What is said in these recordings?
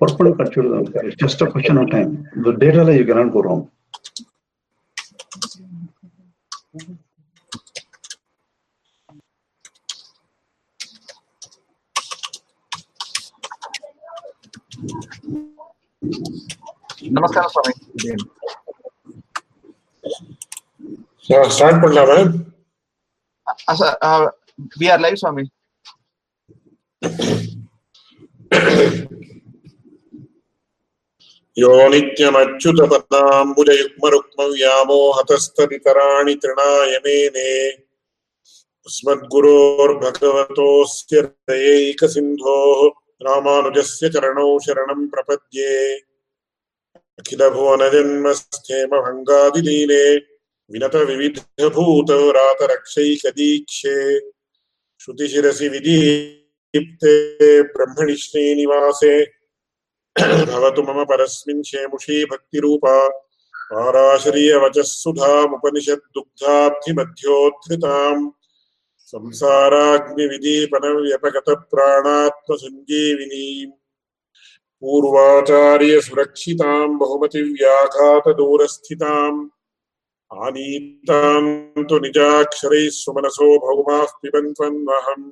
Purple consider it's just a question of time. The data you cannot go wrong. நமஸ்காரம் சுவாமி start பண்ணலாமா uh, uh, we are live, Swami. यो नित्यमच्युतपदाम्बुजयुग्मरुक्मव्यामो हतस्तदितराणि तृणायमेने अस्मद्गुरोर्भगवतोऽस्य हृदयैकसिन्धोः रामानुजस्य चरणौ शरणं प्रपद्ये। विनतविविधभूतरातरक्षैकदीक्षे श्रुतिशिरसि विदीप्ते ब्रह्मणि श्रीनिवासे भवतु मम परस्मिन् शेमुषी भक्तिरूपा। पाराशरीयवचः सुधामुपनिषद्दुग्धाब्धिमध्योद्धृताम् संसाराग्निविदीपनव्यपगतप्राणात्मसञ्जीविनीम् पूर्वाचार्यसुरक्षिताम् बहुमतिव्याघातदूरस्थिताम्। आनीताम् तु निजाक्षरैः सुमनसो भौमाः पिबन्त्वन्वहम्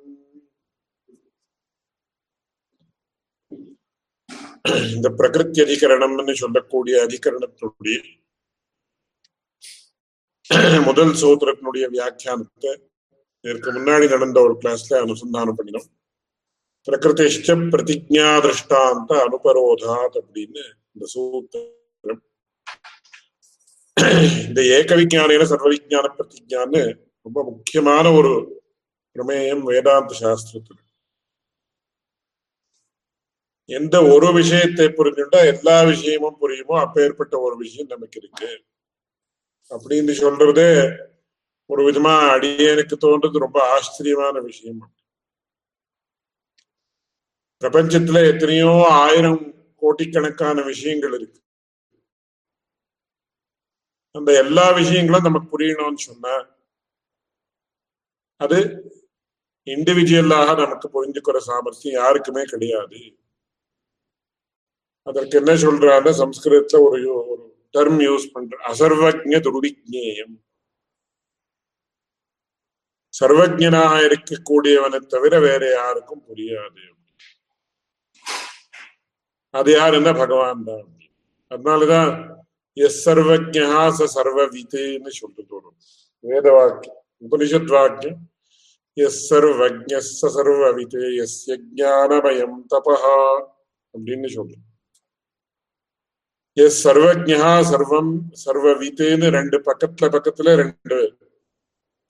இந்த பிரகிருதி அதிகரணம்னு சொல்லக்கூடிய அதிகரணத்தினுடைய முதல் சூத்திரத்தினுடைய வியாக்கியானத்தை இதற்கு முன்னாடி நடந்த ஒரு கிளாஸ்ல அனுசந்தானம் பண்ணினோம் பிரகிருதிஷ்ட பிரதிஜா திருஷ்டாந்த அனுபரோதாத் அப்படின்னு இந்த சூத்திரம் இந்த ஏக விஜான சர்வ விஜான பிரதிஜான்னு ரொம்ப முக்கியமான ஒரு பிரமேயம் வேதாந்த சாஸ்திரத்துல. எந்த ஒரு விஷயத்தை புரிஞ்சுட்டா எல்லா விஷயமும் புரியுமோ அப்பேற்பட்ட ஒரு விஷயம் நமக்கு இருக்கு. அப்படின்னு சொல்றதே ஒரு விதமா அடியனுக்கு தோன்றது ரொம்ப ஆச்சரியமான விஷயம். பிரபஞ்சத்துல எத்தனையோ ஆயிரம் கோடிக்கணக்கான விஷயங்கள் இருக்கு. அந்த எல்லா விஷயங்களும் நமக்கு புரியணும்னு சொன்னா அது இண்டிவிஜுவலாக நமக்கு புரிஞ்சுக்கிற சாமர்த்தியம் யாருக்குமே கிடையாது. அதற்கு என்ன சொல்றாங்க சம்ஸ்கிருதத்துல ஒரு ஒரு டர்ம் யூஸ் பண்ற அசர்வஜ துருவிஜேயம் சர்வஜனாக இருக்கக்கூடியவனை தவிர வேற யாருக்கும் புரியாது. அது யாருன்னா பகவான் தான். அதனாலதான் எஸ் சர்வஜா ச சர்வவித்துன்னு சொல்லிட்டு வரும் வேத வாக்கியம் உபனிஷத் வாக்கியம் எஸ் சர்வஜ ச சர்வவித்து எஸ் ஞானமயம் தபஹா அப்படின்னு சொல்றோம் எஸ் சர்வஜா சர்வம் சர்வவித்துன்னு ரெண்டு பக்கத்துல பக்கத்துல ரெண்டு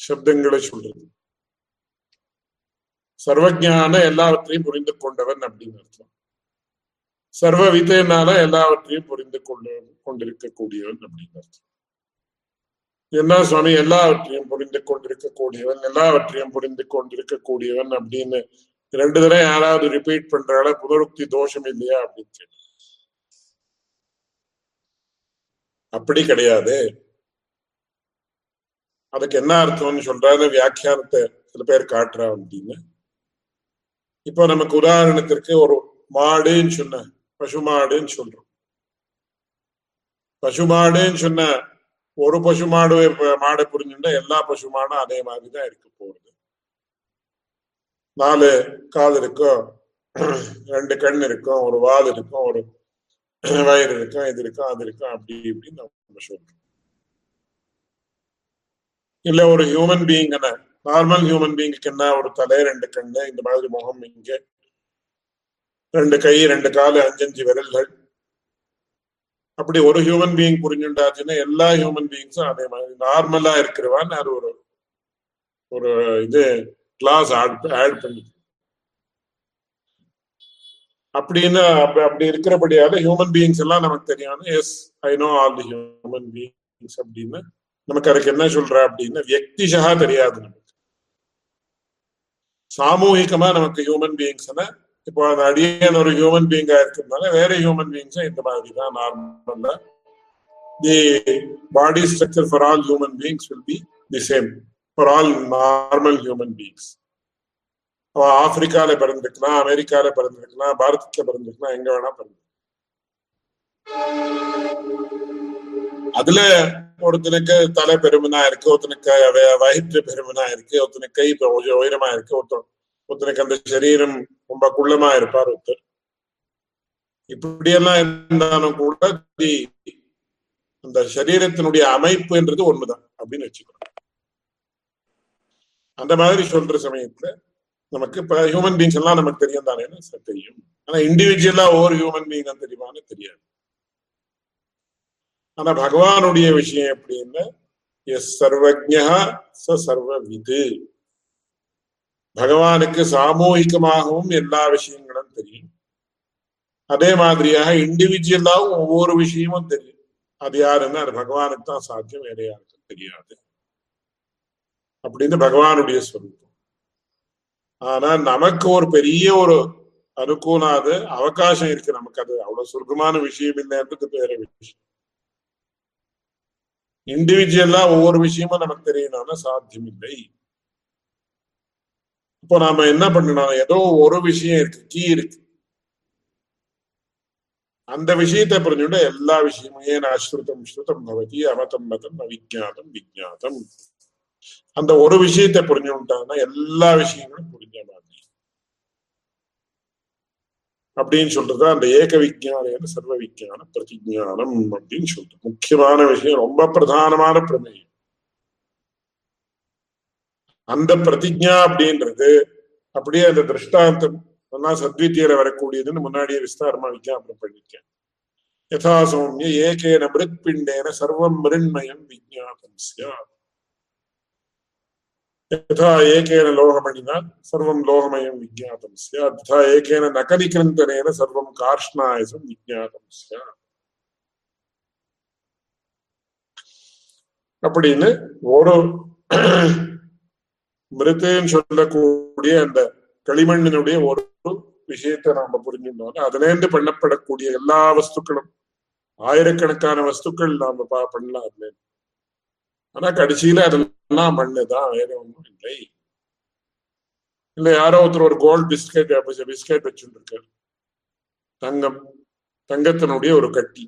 சப்தங்களை சொல்றது சர்வஜான எல்லாவற்றையும் புரிந்து கொண்டவன் அப்படின்னு அர்த்தம் சர்வ வித்தையினால எல்லாவற்றையும் புரிந்து கொண்டு கொண்டிருக்கக்கூடியவன் அப்படின்னு அர்த்தம் என்ன சுவாமி? எல்லாவற்றையும் புரிந்து கொண்டிருக்கக்கூடியவன் எல்லாவற்றையும் புரிந்து கொண்டிருக்கக்கூடியவன் அப்படின்னு ரெண்டு தடவை யாராவது ரிப்பீட் பண்றால புனருக்தி தோஷம் இல்லையா அப்படின்னு கேட்டு. அப்படி கிடையாது. அதுக்கு என்ன அர்த்தம்னு சொல்றாரு வியாக்கியானத்தை சில பேர் காட்டுறா அப்படின்னு. இப்போ நமக்கு உதாரணத்திற்கு ஒரு மாடுன்னு சொன்ன பசுமாடுன்னு சொல்றோம். பசுமாடுன்னு சொன்ன ஒரு பசுமாடு மாடை புரிஞ்சுட்டா எல்லா பசுமாடும் அதே மாதிரிதான் இருக்க போகுது. நாலு கால் இருக்கும் ரெண்டு கண் இருக்கும் ஒரு வால் இருக்கும் ஒரு வயிறு இருக்கும் இது இருக்கும் அது இருக்கும் அப்படி இப்படின்னு நம்ம சொல்றோம். இல்ல ஒரு ஹியூமன் பீயிங் நார்மல் ஹியூமன் பீயிங்க்கு என்ன ஒரு தலை ரெண்டு கண்ணு இந்த மாதிரி முகம் இங்க ரெண்டு கை ரெண்டு காலு அஞ்சஞ்சு விரல்கள். அப்படி ஒரு ஹியூமன் பீயிங் புரிஞ்சுண்டாச்சுன்னா எல்லா ஹியூமன் பீயிங்ஸும் அதே மாதிரி நார்மலா இருக்கிறவான் அது ஒரு ஒரு இது கிளாஸ் ஆட் ஆட் பண்ணி. அப்படின்னு அப்படி இருக்கிறபடியால ஹியூமன் பீயிங்ஸ் எல்லாம் நமக்கு தெரியும் yes I know all the human beings அப்படின்னு. நமக்கு அதுக்கு என்ன சொல்ற அப்படின்னா வியக்திஷா தெரியாது நமக்கு. சாமூகிகமா நமக்கு ஹியூமன் பீயிங்ஸ்னா இப்போ அந்த அடியன் ஒரு ஹியூமன் பீயிங்கா இருக்கிறதுனால வேற ஹியூமன் பீங்ஸும் இந்த மாதிரி தான் நார்மல்ல the body structure for all human beings will be the same for all normal human beings அவன் ஆப்பிரிக்கால பிறந்திருக்கலாம் அமெரிக்கால பிறந்திருக்கலாம் பாரதத்துல பிறந்திருக்கலாம் எங்க வேணா பிறந்து அதுல ஒருத்தனுக்கு தலை பெருமனா இருக்கு ஒருத்தனுக்கு வயிற்று பெருமனா இருக்கு ஒருத்தனுக்கு கை உயரமா இருக்கு ஒருத்தன் ஒருத்தனுக்கு அந்த சரீரம் ரொம்ப குள்ளமா இருப்பார் ஒருத்தர். இப்படியெல்லாம் இருந்தாலும் கூட அந்த சரீரத்தினுடைய அமைப்புன்றது ஒண்ணுதான் அப்படின்னு வச்சுக்கணும். அந்த மாதிரி சொல்ற சமயத்துல நமக்கு இப்ப ஹியூமன் பீங்ஸ் எல்லாம் நமக்கு தெரியும் தானே தெரியும்? ஆனா இண்டிவிஜுவலா ஒவ்வொரு ஹியூமன் பீங் தான் தெரியுமான்னு தெரியாது. ஆனா பகவானுடைய விஷயம் எப்படின்னா எஸ் சர்வஜா ச சர்வ விது பகவானுக்கு சாமூகிகமாகவும் எல்லா விஷயங்களும் தெரியும். அதே மாதிரியாக இண்டிவிஜுவலாகவும் ஒவ்வொரு விஷயமும் தெரியும். அது யாருன்னா அது பகவானுக்கு தான் சாத்தியம் வேற யாருக்கும் தெரியாது. அப்படின்னு பகவானுடைய ஸ்வரூபம் ஆனா நமக்கு ஒரு பெரிய ஒரு அனுகூலாது அவகாசம் இருக்கு நமக்கு. அது அவ்வளவு சுருக்கமான விஷயம் இல்லைன்றது வேற விஷயம். இண்டிவிஜுவலா ஒவ்வொரு விஷயமும் நமக்கு தெரியணும்னா சாத்தியம் இல்லை இப்போ நாம என்ன பண்ணணும் ஏதோ ஒரு விஷயம் இருக்கு கீ இருக்கு. அந்த விஷயத்தை புரிஞ்சுட்டு எல்லா விஷயமும் ஏன் அஸ்ருதம் ஸ்ருதம் பவதி அமதம் மதம் அவிஜாதம் விஜாதம் அந்த ஒரு விஷயத்தை புரிஞ்சுட்டாங்கன்னா எல்லா விஷயங்களும் புரிஞ்ச மாதிரி. அப்படின்னு சொல்றது அந்த ஏக விஜான சர்வ விஜான பிரதிஜானம் அப்படின்னு சொல்றது முக்கியமான விஷயம் ரொம்ப பிரதானமான பிரமேயம். அந்த பிரதிஜா அப்படின்றது அப்படியே அந்த திருஷ்டாந்தம் நல்லா வரக்கூடியதுன்னு முன்னாடியே விஸ்தாரமா விஜாபனம் பண்ணிருக்கேன் யதா சௌமிய ஏகேன மிருத்பிண்டேன சர்வம் மிருண்மயம் விஜாபம் யதா ஏகேன லோகமணினா சர்வம் லோகமயம் விஜாபம் சார் ததா ஏகேன நகலிகிருந்தனேன சர்வம் கார்ஷ்ணாயசம் விஜாபம் சியா அப்படின்னு ஒரு மிருத்துன்னு சொல்லக்கூடிய அந்த களிமண்ணினுடைய ஒரு விஷயத்தை நாம புரிஞ்சுட்டோம்னா அதுல இருந்து பண்ணப்படக்கூடிய எல்லா வஸ்துக்களும் ஆயிரக்கணக்கான வஸ்துக்கள் நாம பா- பண்ணலாம் அதுல. ஆனா கடைசியில அதெல்லாம் மண்ணுதான் வேற ஒன்றும் இல்லை. இல்ல யாரோ ஒருத்தர் ஒரு கோல்ட் பிஸ்கெட் பிஸ்கெட் வச்சுட்டு இருக்காரு தங்கம் தங்கத்தினுடைய ஒரு கட்டி.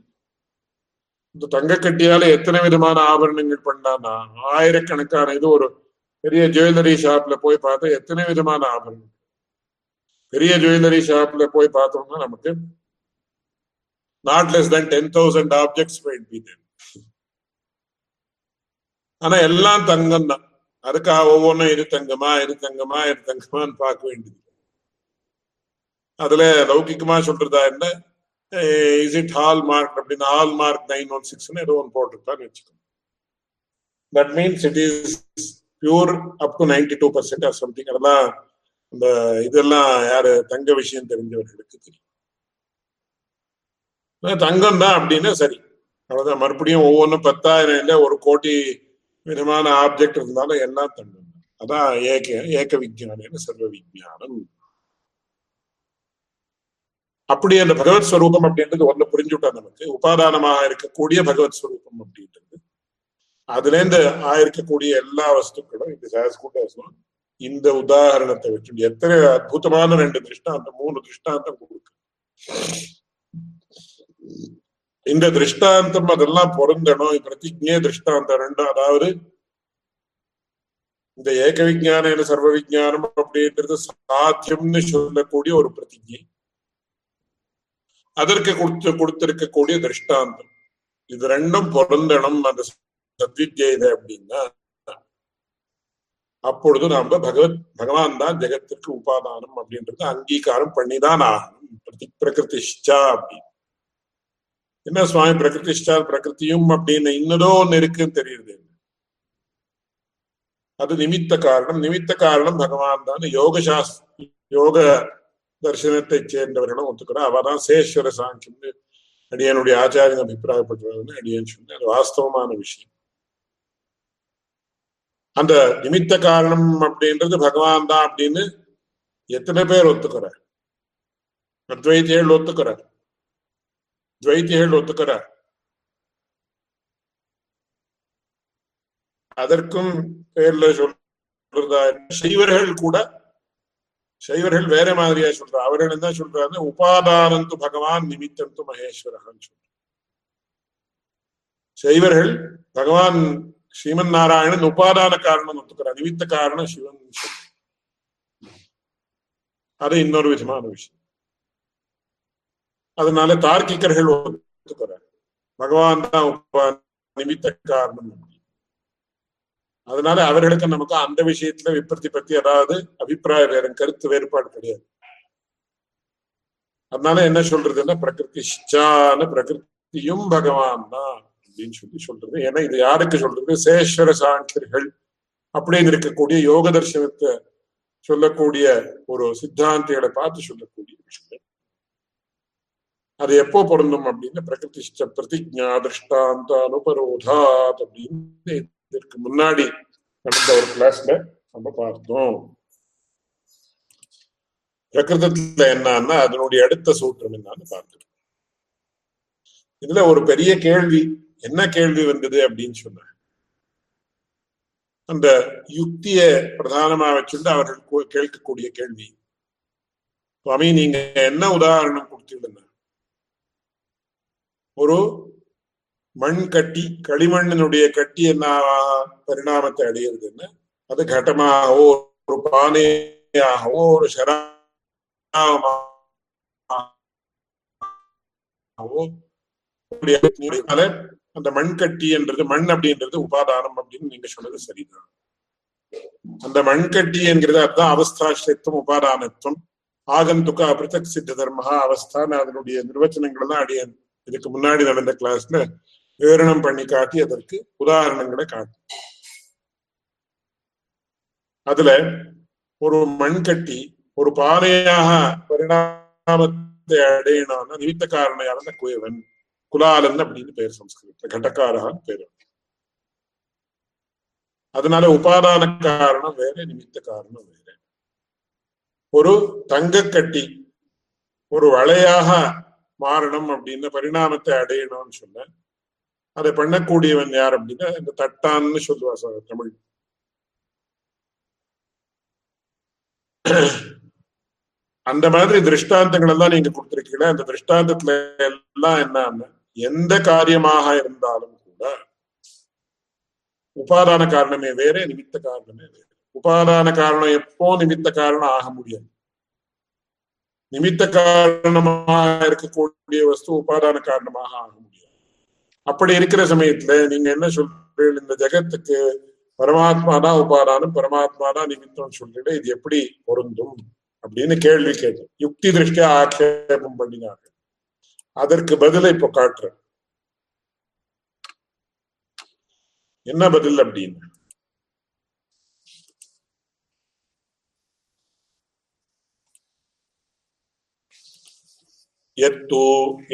இந்த தங்க கட்டியால எத்தனை விதமான ஆபரணங்கள் பண்ணானா ஆயிரக்கணக்கான இது ஒரு பெரிய ஜுவல்லரி ஷாப்ல போய் பார்த்தா எத்தனை விதமான ஆபரணம் பெரிய ஜுவல்லரி ஷாப்ல போய் பார்த்தோம்னா நமக்கு not less than ten thousand objects be ஆனா எல்லாம் தங்கம் தான். அதுக்காக ஒவ்வொன்றும் இது தங்கமா இது தங்கமா இது தங்கமான்னு பார்க்க வேண்டியது. அதுல லௌகிக்கமா சொல்றதா என்ன? இஸ் இட் ஹால் மார்க் அப்படின்னு ஹால் மார்க் நைன் ஒன் சிக்ஸ்னு ஏதோ ஒன்று போட்டிருப்பான்னு வச்சுக்கோங்க. That means it is pure up to ninety two percent or something அதெல்லாம் இந்த இதெல்லாம் யாரு? தங்க விஷயம் தெரிஞ்சவர்களுக்கு தெரியும். தங்கம் தான் அப்படின்னா சரி. அவ்வளவுதான். மறுபடியும் ஒவ்வொன்றும் பத்தாயிரம் இல்லை ஒரு கோடி விதமான ஆப்ஜெக்ட் இருந்தாலும் எல்லாம் தங்கம் அதான் ஏக ஏக விஜயானம் சர்வ விஜயானம் அப்படி அந்த பகவத் ஸ்வரூபம் அப்படின்றது ஒண்ணு புரிஞ்சுட்டா நமக்கு. உபாதானமாக இருக்கக்கூடிய பகவத் ஸ்வரூபம் அப்படின்றது. அதுல இருந்து ஆயிருக்கக்கூடிய எல்லா வஸ்துக்களும் இந்த சாஸ்கூட்ட இந்த உதாரணத்தை வச்சு எத்தனை அற்புதமான ரெண்டு திருஷ்டாந்தம் மூணு திருஷ்டாந்தம் கொடுக்கு. இந்த திருஷ்டாந்தம் அதெல்லாம் பொருந்தணும். பிரதிஜே திருஷ்டாந்தம் ரெண்டு அதாவது இந்த ஏக விஜான சர்வ விஜானம் அப்படின்றது சாத்தியம்னு சொல்லக்கூடிய ஒரு பிரதிஜை அதற்கு கொடுத்து கொடுத்திருக்கக்கூடிய திருஷ்டாந்தம். இது ரெண்டும் பொருந்தணும் அந்த சத்வித்யில அப்படின்னா அப்பொழுது நாம பகவத் பகவான் தான் ஜெகத்திற்கு உபாதானம் அப்படின்றது அங்கீகாரம் பண்ணிதான் ஆகணும். பிரதி பிரகிருதிஷ்டா அப்படின்னு. என்ன சுவாமி பிரகிருதிஷ்டா பிரகிருத்தியும் அப்படின்னு இன்னதோ ஒன்னு இருக்குன்னு தெரியுது. அது நிமித்த காரணம். நிமித்த காரணம் பகவான் தான். யோக சாஸ் யோக தர்சனத்தை சேர்ந்தவர்களும் ஒத்துக்கிறோம் அவதான் சேஸ்வர சாங்கியம்னு அடியனுடைய ஆச்சாரியன் அபிப்பிராயப்பட்டுவாருன்னு அடியன் சொன்ன அது வாஸ்தவமான விஷயம். அந்த நிமித்த காரணம் அப்படின்றது பகவான் தான் அப்படின்னு எத்தனை பேர் ஒத்துக்கிறார்? அத்வைத்திகள் ஒத்துக்கிறார். துவைத்திகள் ஒத்துக்கிறார். அதற்கும் பேர்ல சொல்றதா சைவர்கள் கூட சைவர்கள் வேற மாதிரியா சொல்றா அவர்கள் என்ன சொல்றாங்க? உபாதானந்து பகவான் நிமித்தந்து மகேஸ்வரகன் சொல்ற சைவர்கள் பகவான் ஸ்ரீமன் நாராயணன் உபாதான காரணம் ஒத்துக்கிறார் நிமித்த காரணம் சிவன் அது இன்னொரு விதமான விஷயம் அதனால தார்க்கிகர்கள் ஒத்துக்கிறார் பகவான் தான் உபா- நிமித்த காரணம் அதனால அவர்களுக்கு நமக்கு அந்த விஷயத்துல விபத்தி பத்தி ஏதாவது அபிப்பிராய வேறு கருத்து வேறுபாடு கிடையாது அதனால என்ன சொல்றதுன்னா பிரகிருதி பிரகிருத்தியும் பகவான் தான் அப்படின்னு சொல்லி சொல்றது. ஏன்னா இது யாருக்கு சொல்றது? சேஸ்வர சாங்கியர்கள் அப்படின்னு இருக்கக்கூடிய யோக தர்சனத்தை சொல்லக்கூடிய ஒரு சித்தாந்திகளை பார்த்து சொல்லக்கூடிய விஷயம். அது எப்போ பொருந்தும் அப்படின்னு பிரகிருதிஷ்ட பிரதிஜா திருஷ்டாந்த அனுபரோதாத் அப்படின்னு இதற்கு முன்னாடி நடந்த ஒரு கிளாஸ்ல நம்ம பார்த்தோம். பிரகிருதத்துல என்னன்னா அதனுடைய அடுத்த சூற்றம் என்னன்னு பார்த்துருக்கோம் இதுல ஒரு பெரிய கேள்வி. என்ன கேள்வி வந்தது அப்படின்னு சொன்ன அந்த யுக்திய பிரதானமா வச்சுட்டு அவர்கள் கேட்கக்கூடிய கேள்வி. சுவாமி நீங்க என்ன உதாரணம் கொடுத்தீங்கன்னா ஒரு மண் கட்டி களிமண்ணினுடைய கட்டி என்ன பரிணாமத்தை அடையிறதுன்னு அது கட்டமாகவோ ஒரு பானையாகவோ ஒரு சராகவோ அந்த மண் கட்டி என்றது மண் அப்படின்றது உபாதானம் அப்படின்னு நீங்க சொன்னது சரிதான். அந்த மண் கட்டி என்கிறது அதுதான் அவஸ்தாசிரத்துவம் உபாதானத்துவம். ஆகந்துக்க அபிருத்தக் சித்த தர்மஹா அவஸ்தான் அதனுடைய நிர்வச்சனங்கள் தான் அடியன் இதுக்கு முன்னாடி நடந்த கிளாஸ்ல விவரணம் பண்ணி காட்டி அதற்கு உதாரணங்களை காட்டு. அதுல ஒரு மண் கட்டி ஒரு பாறையாக பரிணாமத்தை அடையணும்னா நிமித்த காரணையான குயவன். குலாலன் அப்படின்னு பேர் சம்ஸ்கிருதத்துல கடக்காரகான்னு பேர். அதனால உபாதான காரணம் வேற நிமித்த காரணம் வேற. ஒரு தங்க கட்டி ஒரு வளையாக மாறணும் அப்படின்னு பரிணாமத்தை அடையணும்னு சொன்ன அதை பண்ணக்கூடியவன் யார் அப்படின்னா இந்த தட்டான்னு சொல்லுவா சார் தமிழ். அந்த மாதிரி திருஷ்டாந்தங்கள் எல்லாம் நீங்க கொடுத்துருக்கீங்களா அந்த திருஷ்டாந்தத்துல எல்லாம் என்ன எந்த காரியமாக இருந்தாலும் கூட உபாதான காரணமே வேற நிமித்த காரணமே வேற. உபாதான காரணம் எப்போ நிமித்த காரணம் ஆக முடியாது. நிமித்த காரணமாக இருக்கக்கூடிய வஸ்து உபாதான காரணமாக ஆக முடியாது. அப்படி இருக்கிற சமயத்துல நீங்க என்ன சொல்றீங்க இந்த ஜெகத்துக்கு பரமாத்மா தான் உபாதானம் பரமாத்மா தான் நிமித்தம் சொல்றீங்க இது எப்படி பொருந்தும்? அப்படின்னு கேள்வி கேட்டேன். யுக்தி திருஷ்டியா ஆட்சேபம் பண்ணினார்கள். அதற்கு பதிலை இப்ப காட்டுறேன் என்ன பதில் அப்படின்னு यत्तु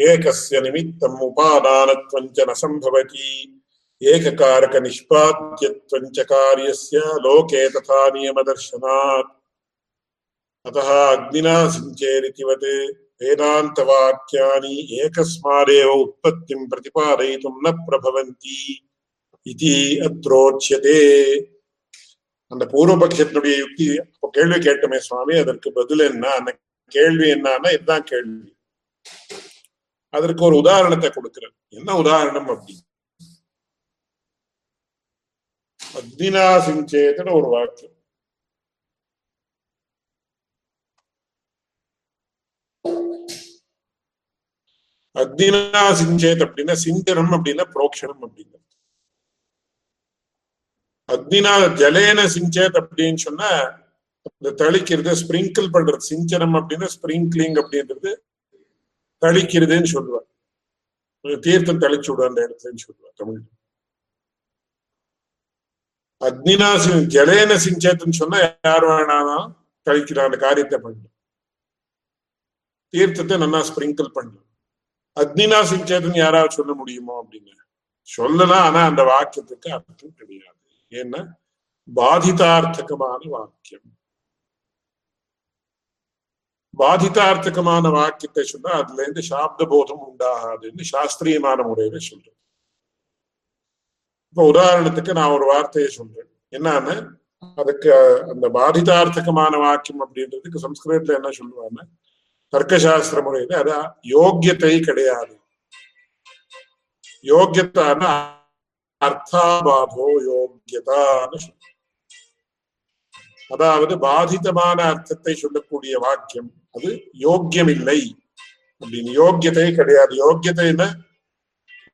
एकस्य निमित्तम् उपादानत्वञ्च न सम्भवति एककारकनिष्पाद्यत्वञ्च कार्यस्य लोके तथा नियमदर्शनात् अतः अग्निना सिञ्चेरितिवत् वेदान्तवाक्यानि एकस्मादेव उत्पत्तिं प्रतिपादयितुं न प्रभवन्ति इति अत्रोच्यते அந்த பூர்வபக்ஷத்தினுடைய யுக்தி அப்போ கேள்வி கேட்டமே சுவாமி அதற்கு பதில் என்ன அந்த கேள்வி என்னன்னா இதுதான் கேள்வி அதற்கு ஒரு உதாரணத்தை கொடுக்கிறேன் என்ன உதாரணம் அப்படி அக்னினா சிஞ்சேதன ஒரு வாக்கியம் அக்னினா சிஞ்சேத் அப்படின்னா சிஞ்சனம் அப்படின்னா புரோக்ஷனம் அப்படின்னா அக்னினா ஜலேன சிஞ்சேத் அப்படின்னு சொன்னா இந்த தளிக்கிறது ஸ்பிரிங்கிள் பண்றது சிஞ்சனம் அப்படின்னா ஸ்பிரிங்கிளிங் அப்படின்றது தளிக்கிறதுன்னு சொல்லுவார் தீர்த்தம் தளிச்சு விடும் அந்த இடத்துலன்னு சொல்லுவார் தமிழ் அக்னினா சிங் ஜலேன சிஞ்சேத்துன்னு சொன்னா யார் வேணாலும் தளிக்கிற அந்த காரியத்தை பண்ணணும் தீர்த்தத்தை நல்லா ஸ்பிரிங்கிள் பண்ணணும் அக்னினா சிஞ்சேத்துன்னு யாராவது சொல்ல முடியுமோ அப்படின்னு? சொல்லலாம் ஆனா அந்த வாக்கியத்துக்கு அர்த்தம் கிடையாது. ஏன்னா பாதிதார்த்தகமான வாக்கியம். பாதிதார்த்தகமான வாக்கியத்தை சொன்னா அதுல இருந்து சாப்த போதம் உண்டாகாதுன்னு சாஸ்திரியமான முறையில சொல்றேன் இப்ப உதாரணத்துக்கு நான் ஒரு வார்த்தையை சொல்றேன். என்னன்னு அதுக்கு அந்த பாதிதார்த்தகமான வாக்கியம் அப்படின்றதுக்கு சம்ஸ்கிருதத்துல என்ன சொல்லுவாங்க? தர்க்கசாஸ்திர முறையில அது யோக்கியத்தை கிடையாது. யோக்கியத்தான அர்த்தாபாதோ யோக்கியதான்னு அதாவது பாதிதமான அர்த்தத்தை சொல்லக்கூடிய வாக்கியம் அது யோக்கியமில்லை. அப்படின்னு யோக்கியத்தை கிடையாது. யோக்கியத்தைன்னா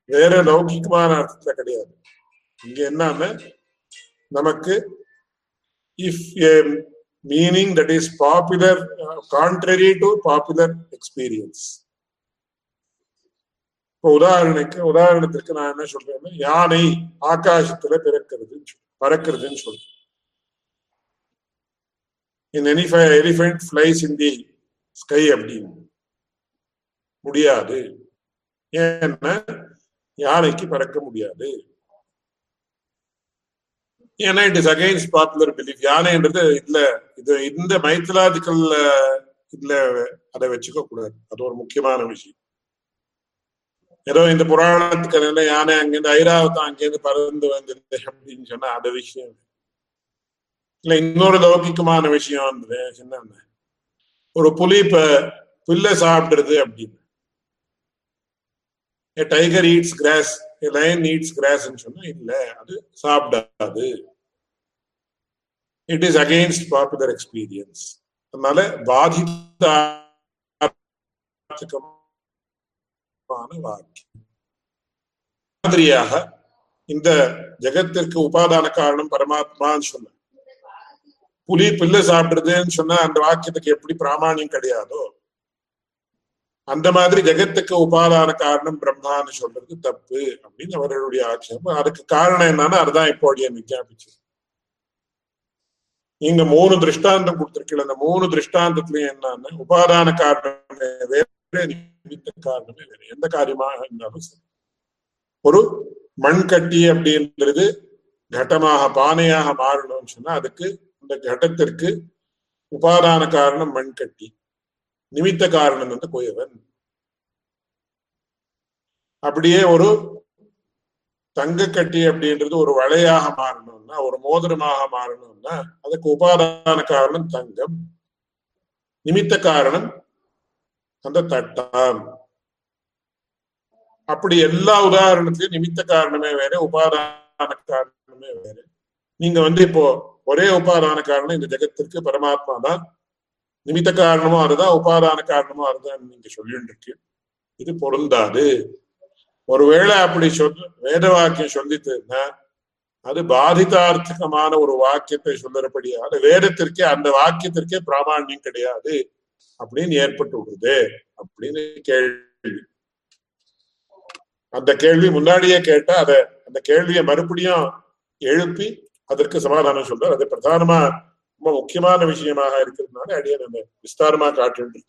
வேற லௌகிகமான அர்த்தத்துல கிடையாது. இங்க என்னன்னா நமக்கு if meaning that is popular contrary to popular experience இப்போ உதாரணத்துக்கு உதாரணத்திற்கு நான் என்ன சொல்றேன்னா யானை ஆகாசத்துல பிறக்கிறது பறக்கிறதுன்னு சொல்றேன். In any elephant flies in the sky அப்படின்னு முடியாது. ஏன்னா யானைக்கு பறக்க முடியாது. ஏன்னா it is against popular belief யானைன்றது இதுல இது இந்த மைத்தலாஜிக்கல் இதுல அதை வச்சுக்க கூடாது. அது ஒரு முக்கியமான விஷயம். ஏதோ இந்த புராணத்துக்கு என்ன யானை அங்கிருந்து ஐராவதம் அங்கிருந்து பறந்து வந்தது அப்படின்னு சொன்னா அது விஷயம் இல்ல. இன்னொரு லௌகிக்கமான விஷயம் வந்து என்னன்னா ஒரு புலி இப்ப புல்ல சாப்பிடுறது அப்படின்னு. Tiger eats grass lion eats கிராஸ்ன்னு சொன்னா இல்ல அது சாப்பிடாது. It is against popular experience அதனால பாதித்த வாக்கியம் மாதிரியாக இந்த ஜெகத்திற்கு உபாதான காரணம் பரமாத்மான்னு சொன்ன புலி பில்லு சாப்பிடுறதுன்னு சொன்னா அந்த வாக்கியத்துக்கு எப்படி பிராமணியம் கிடையாதோ அந்த மாதிரி ஜெகத்துக்கு உபாதான காரணம் பிரம்மான்னு சொல்றது தப்பு அப்படின்னு அவர்களுடைய ஆட்சேபம். அதுக்கு காரணம் என்னன்னா அதுதான் இப்போ அடியன் விஞ்ஞாபிச்சு இங்க மூணு திருஷ்டாந்தம் கொடுத்திருக்கீங்க அந்த மூணு திருஷ்டாந்தத்திலயும் என்னன்னா உபாதான காரணமே வேற நிமித்த காரணமே வேற. எந்த காரியமாக இருந்தாலும் சரி. ஒரு மண் கட்டி அப்படின்றது கட்டமாக பானையாக மாறணும்னு சொன்னா அதுக்கு இந்த கட்டத்திற்கு உபாதான காரணம் மண் கட்டி. நிமித்த காரணம் வந்து குயவன். அப்படியே ஒரு தங்க கட்டி அப்படின்றது ஒரு வளையாக மாறணும்னா ஒரு மோதிரமாக மாறணும்னா அதுக்கு உபாதான காரணம் தங்கம் நிமித்த காரணம் அந்த தட்டம் அப்படி எல்லா உதாரணத்திலையும் நிமித்த காரணமே வேற உபாதான காரணமே வேற நீங்க வந்து இப்போ ஒரே உபாதான காரணம் இந்த ஜெகத்திற்கு பரமாத்மா தான் நிமித்த காரணமும் அதுதான் உபாதான காரணமும் அதுதான் நீங்க சொல்லிட்டு இருக்கு இது பொருந்தாது ஒருவேளை அப்படி சொல் வேத வாக்கியம் சொல்லிட்டுன்னா அது பாதிதார்த்தகமான ஒரு வாக்கியத்தை சொல்லுறபடியால் வேதத்திற்கே அந்த வாக்கியத்திற்கே பிராமணியம் கிடையாது. அப்படின்னு ஏற்பட்டு விடுது அப்படின்னு கேள்வி. அந்த கேள்வி முன்னாடியே கேட்டா அத அந்த கேள்வியை மறுபடியும் எழுப்பி அதற்கு சமாதானம் சொல்றார். அது பிரதானமா ரொம்ப முக்கியமான விஷயமாக இருக்கிறதுனால அடியே நம்ம விஸ்தாரமா காட்டு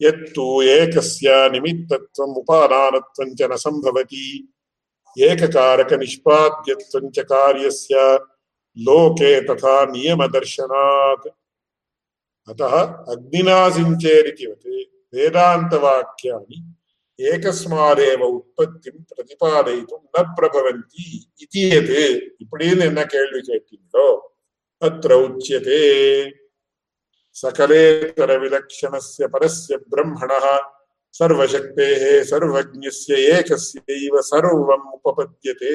எத்து ஏகஸ்ய நிமித்தத்துவம் உபாதானத்துவம் ச சம்பவதி एककारक निष्पाद्यत्वं च कार्यस्य लोके तथा नियमदर्शनात्। अतः अग्निना सिञ्चेरितिवत् वेदान्तवाक्यानि एकस्मादेव उत्पत्तिं प्रतिपादयितुं न प्रभवन्ति इति यत्। इपडीन् एन्न केल्वि केट्टिन्दो अत्र उच्यते। सकलेतरविलक्षणस्य परस्य ब्रह्मणः பிரம்மணः சர்வசக்தேः சர்வஜ்ஞஸ்ய ஏகஸ்யைவ சர்வம் உபபத்தியதே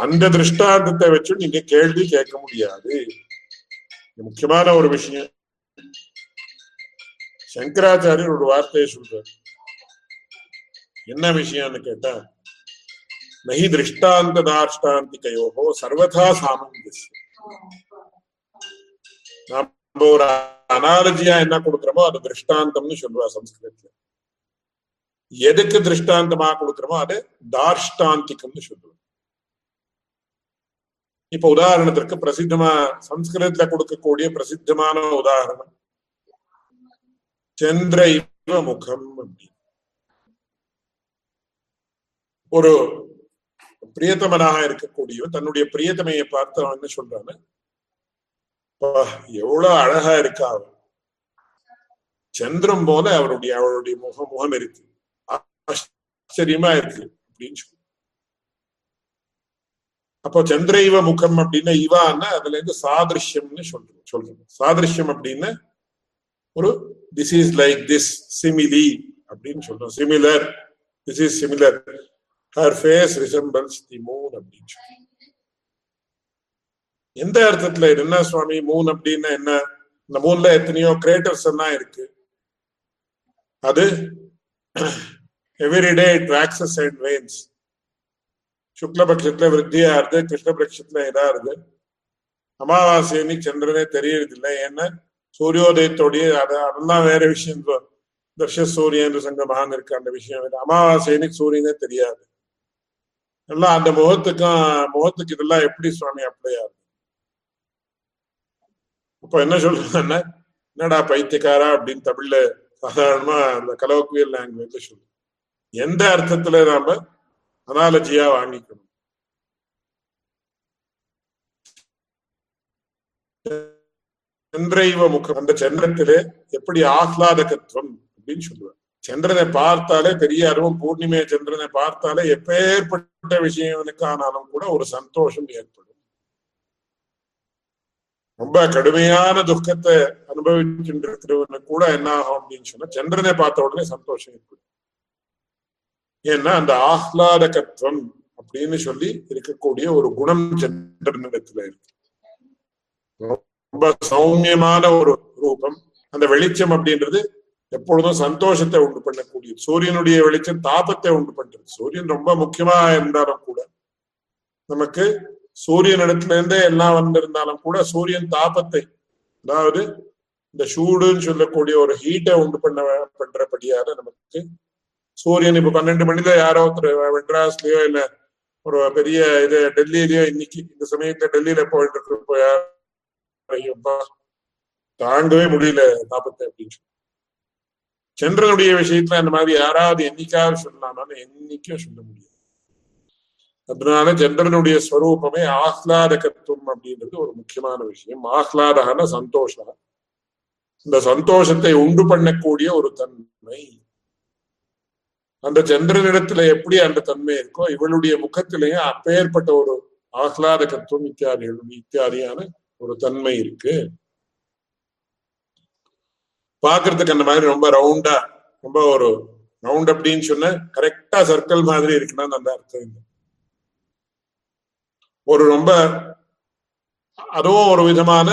அந்த திருஷ்டாந்தத்தை வச்சு நீங்க கேள்வி கேட்க முடியாது. இது முக்கியமான ஒரு விஷயம். சங்கராச்சாரியர் ஒரு வார்த்தையை சொல்றார். என்ன விஷயம்னு கேட்டா நகி திருஷ்டாந்த தாஷ்டாந்திகையோகோ சர்வதா சாமஞ்சஸ்யம் நம்ம ஒரு அனாலஜியா என்ன கொடுக்குறோமோ அது திருஷ்டாந்தம்னு சொல்லுவா சம்ஸ்கிருதத்துல. எதுக்கு திருஷ்டாந்தமா கொடுக்குறோமோ அது தார்ஷ்டாந்திகம்னு சொல்லுவோம் இப்ப உதாரணத்திற்கு பிரசித்தமா சம்ஸ்கிருதத்துல கொடுக்கக்கூடிய பிரசித்தமான உதாரணம் சந்திர இவ முகம் அப்படின்னு ஒரு பிரியத்தமனாக இருக்கக்கூடியவன் தன்னுடைய பிரியத்தமையை பார்த்து அவன் என்ன சொல்றான்னு எவ்வளவு அழகா இருக்கா சந்திரம் போல அவருடைய அவருடைய முகம் முகம் இருக்கு. ஆச்சரியமா இருக்கு அப்படின்னு சொல்லி. அப்போ சந்திரைவ முகம் அப்படின்னா இவான்னா அதுல இருந்து சாதிருஷ்யம்னு சொல்றோம் சொல்றோம். சாதிருஷ்யம் அப்படின்னா ஒரு this is like this simile அப்படின்னு சொல்றோம். Similar this is similar her face resembles the moon அப்படின்னு சொல்றோம். எந்த அர்த்தத்துல என்ன சுவாமி மூன் அப்படின்னா என்ன? இந்த மூன்ல எத்தனையோ கிரேட்டர்ஸ் எல்லாம் இருக்கு. அது every day it waxes and wanes சுக்லபட்சத்துல விருத்தியா இருது கிருஷ்ணபட்சத்துல இதா இருது அமாவாசை அன்னைக்கு சந்திரனே தெரியறது இல்லை ஏன்னா சூரியோதயத்தோடைய அது அதெல்லாம் வேற விஷயம். தர்ஷ சூரியன் சங்கமகான் இருக்கு அந்த விஷயம். அமாவாசை அன்னைக்கு சூரியனே தெரியாது. எல்லாம் அந்த முகத்துக்கும் முகத்துக்கு இதெல்லாம் எப்படி சுவாமி அப்படியாது அப்ப என்ன சொல்றாங்கன்னா என்னடா பைத்தியக்காரா? அப்படின்னு தமிழ்ல சாதாரணமா அந்த கலோக்குவியல் லாங்குவேஜ்ல சொல்லுவோம் எந்த அர்த்தத்துல நாம அனாலஜியா வாங்கிக்கணும்? சந்திரைவ முகம் அந்த சந்திரத்திலே எப்படி ஆஹ்லாதகத்துவம் அப்படின்னு சொல்லுவார் சந்திரனை பார்த்தாலே பெரிய அருவம் பூர்ணிமைய சந்திரனை பார்த்தாலே எப்பேற்பட்ட விஷயங்களுக்கானாலும் கூட ஒரு சந்தோஷம் ஏற்படும். ரொம்ப கடுமையான துக்கத்தை அனுபவிச்சுட்டு இருக்கிறவனுக்கு கூட என்ன ஆகும் அப்படின்னு சொன்னா சந்திரனை பார்த்த உடனே சந்தோஷம் ஏற்படும். ஏன்னா அந்த ஆஹ்லாதகத்துவம் அப்படின்னு சொல்லி இருக்கக்கூடிய ஒரு குணம் சந்திரனிடத்துல இருக்கு. ரொம்ப சௌமியமான ஒரு ரூபம். அந்த வெளிச்சம் அப்படின்றது எப்பொழுதும் சந்தோஷத்தை உண்டு பண்ணக்கூடியது. சூரியனுடைய வெளிச்சம் தாபத்தை உண்டு பண்றது. சூரியன் ரொம்ப முக்கியமா இருந்தாலும் கூட நமக்கு சூரியன் இடத்துல இருந்தே எல்லாம் வந்திருந்தாலும் கூட சூரியன் தாபத்தை அதாவது இந்த சூடுன்னு சொல்லக்கூடிய ஒரு ஹீட்டை உண்டு பண்ண பண்றபடியால நமக்கு சூரியன் இப்ப பன்னெண்டு மணில யாரோ ஒருத்தர் மெட்ராஸ்லயோ இல்ல ஒரு பெரிய இது டெல்லியிலயோ இன்னைக்கு இந்த சமயத்துல டெல்லியில போயிட்டு இருக்கிறப்போ யார் தாங்கவே முடியல தாபத்தை அப்படின்னு சொல்லி. சந்திரனுடைய விஷயத்துல அந்த மாதிரி யாராவது என்னைக்காவது சொல்லலாம்னாலும் என்னைக்கும் சொல்ல முடியாது. அதனால சந்திரனுடைய ஸ்வரூபமே ஆஹ்லாதகத்துவம் அப்படின்றது ஒரு முக்கியமான விஷயம். ஆஹ்லாதகன சந்தோஷம். இந்த சந்தோஷத்தை உண்டு பண்ணக்கூடிய ஒரு தன்மை. அந்த சந்திரனிடத்துல எப்படி அந்த தன்மை இருக்கோ இவளுடைய முகத்திலேயே அப்பேற்பட்ட ஒரு ஆஹ்லாதகத்துவம் இத்தியாதி இத்தியாதியான ஒரு தன்மை இருக்கு. பாக்குறதுக்கு அந்த மாதிரி ரொம்ப ரவுண்டா ரொம்ப ஒரு ரவுண்ட் அப்படின்னு சொன்ன கரெக்டா சர்க்கிள் மாதிரி இருக்குன்னா அந்த அர்த்தம் இல்லை. ஒரு ரொம்ப அதுவும் ஒரு விதமான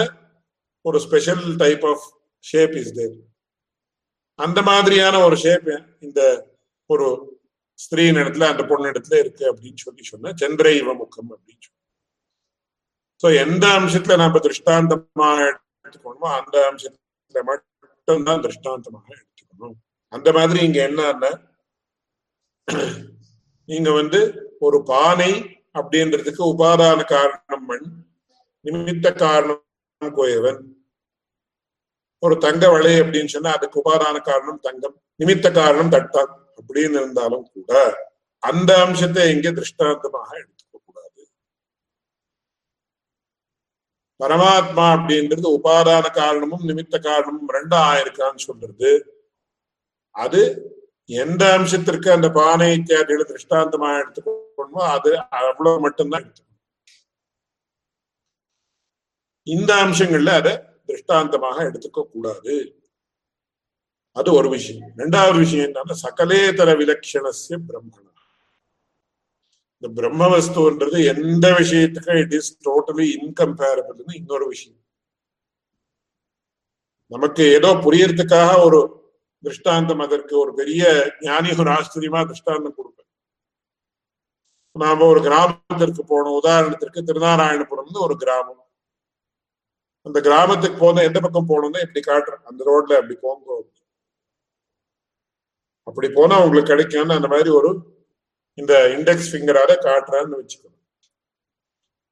ஒரு special type of shape is there அந்த மாதிரியான ஒரு ஷேப் இந்த ஒரு ஸ்திரீன் இடத்துல அந்த பொண்ணு இடத்துல இருக்கு அப்படின்னு சொல்லி சொன்ன சந்திர இவ முகம் அப்படின்னு சொல்லி. சோ எந்த அம்சத்துல நம்ம திருஷ்டாந்தமாக எடுத்துக்கணுமோ அந்த அம்சத்துல மட்டும்தான் திருஷ்டாந்தமாக எடுத்துக்கணும். அந்த மாதிரி இங்க என்னன்னா நீங்க வந்து ஒரு பானை அப்படின்றதுக்கு உபாதான காரணம் மண் நிமித்த காரணம் கோயவன். ஒரு தங்க வளை அப்படின்னு சொன்னா அதுக்கு உபாதான காரணம் தங்கம் நிமித்த காரணம் தட்டம் அப்படின்னு இருந்தாலும் கூட அந்த அம்சத்தை எங்கே திருஷ்டாந்தமாக எடுத்துக்க கூடாது. பரமாத்மா அப்படின்றது உபாதான காரணமும் நிமித்த காரணமும் ரெண்டும் ஆயிருக்கான்னு சொல்றது. அது எந்த அம்சத்திற்கு அந்த பானை இத்தியாதிகளை திருஷ்டாந்தமா எடுத்துக்கணுமோ அது அவ்வளவு மட்டும்தான். எடுத்துக்கணும் இந்த அம்சங்கள்ல அதை திருஷ்டாந்தமாக எடுத்துக்க கூடாது. அது ஒரு விஷயம். ரெண்டாவது விஷயம் என்னன்னா சகலேதர விலட்சணசிய பிரம்மணம் இந்த பிரம்ம வஸ்துன்றது எந்த விஷயத்துக்கும் இட் இஸ் டோட்டலி இன்கம்பேரபிள்னு இன்னொரு விஷயம். நமக்கு ஏதோ புரியறதுக்காக ஒரு திருஷ்டாந்தம் அதற்கு ஒரு பெரிய ஞானி ஒரு ஆச்சரியமா திருஷ்டாந்தம் கொடுப்பேன். நாம ஒரு கிராமத்திற்கு போனோம் உதாரணத்திற்கு திருநாராயணபுரம்னு ஒரு கிராமம். அந்த கிராமத்துக்கு போன எந்த பக்கம் போகணும்னா இப்படி காட்டுறேன் அந்த ரோட்ல அப்படி போங்க. அப்படி போனா உங்களுக்கு கிடைக்கும்னு அந்த மாதிரி ஒரு இந்த இண்டெக்ஸ் ஃபிங்கரால காட்டுறான்னு வச்சுக்கணும்.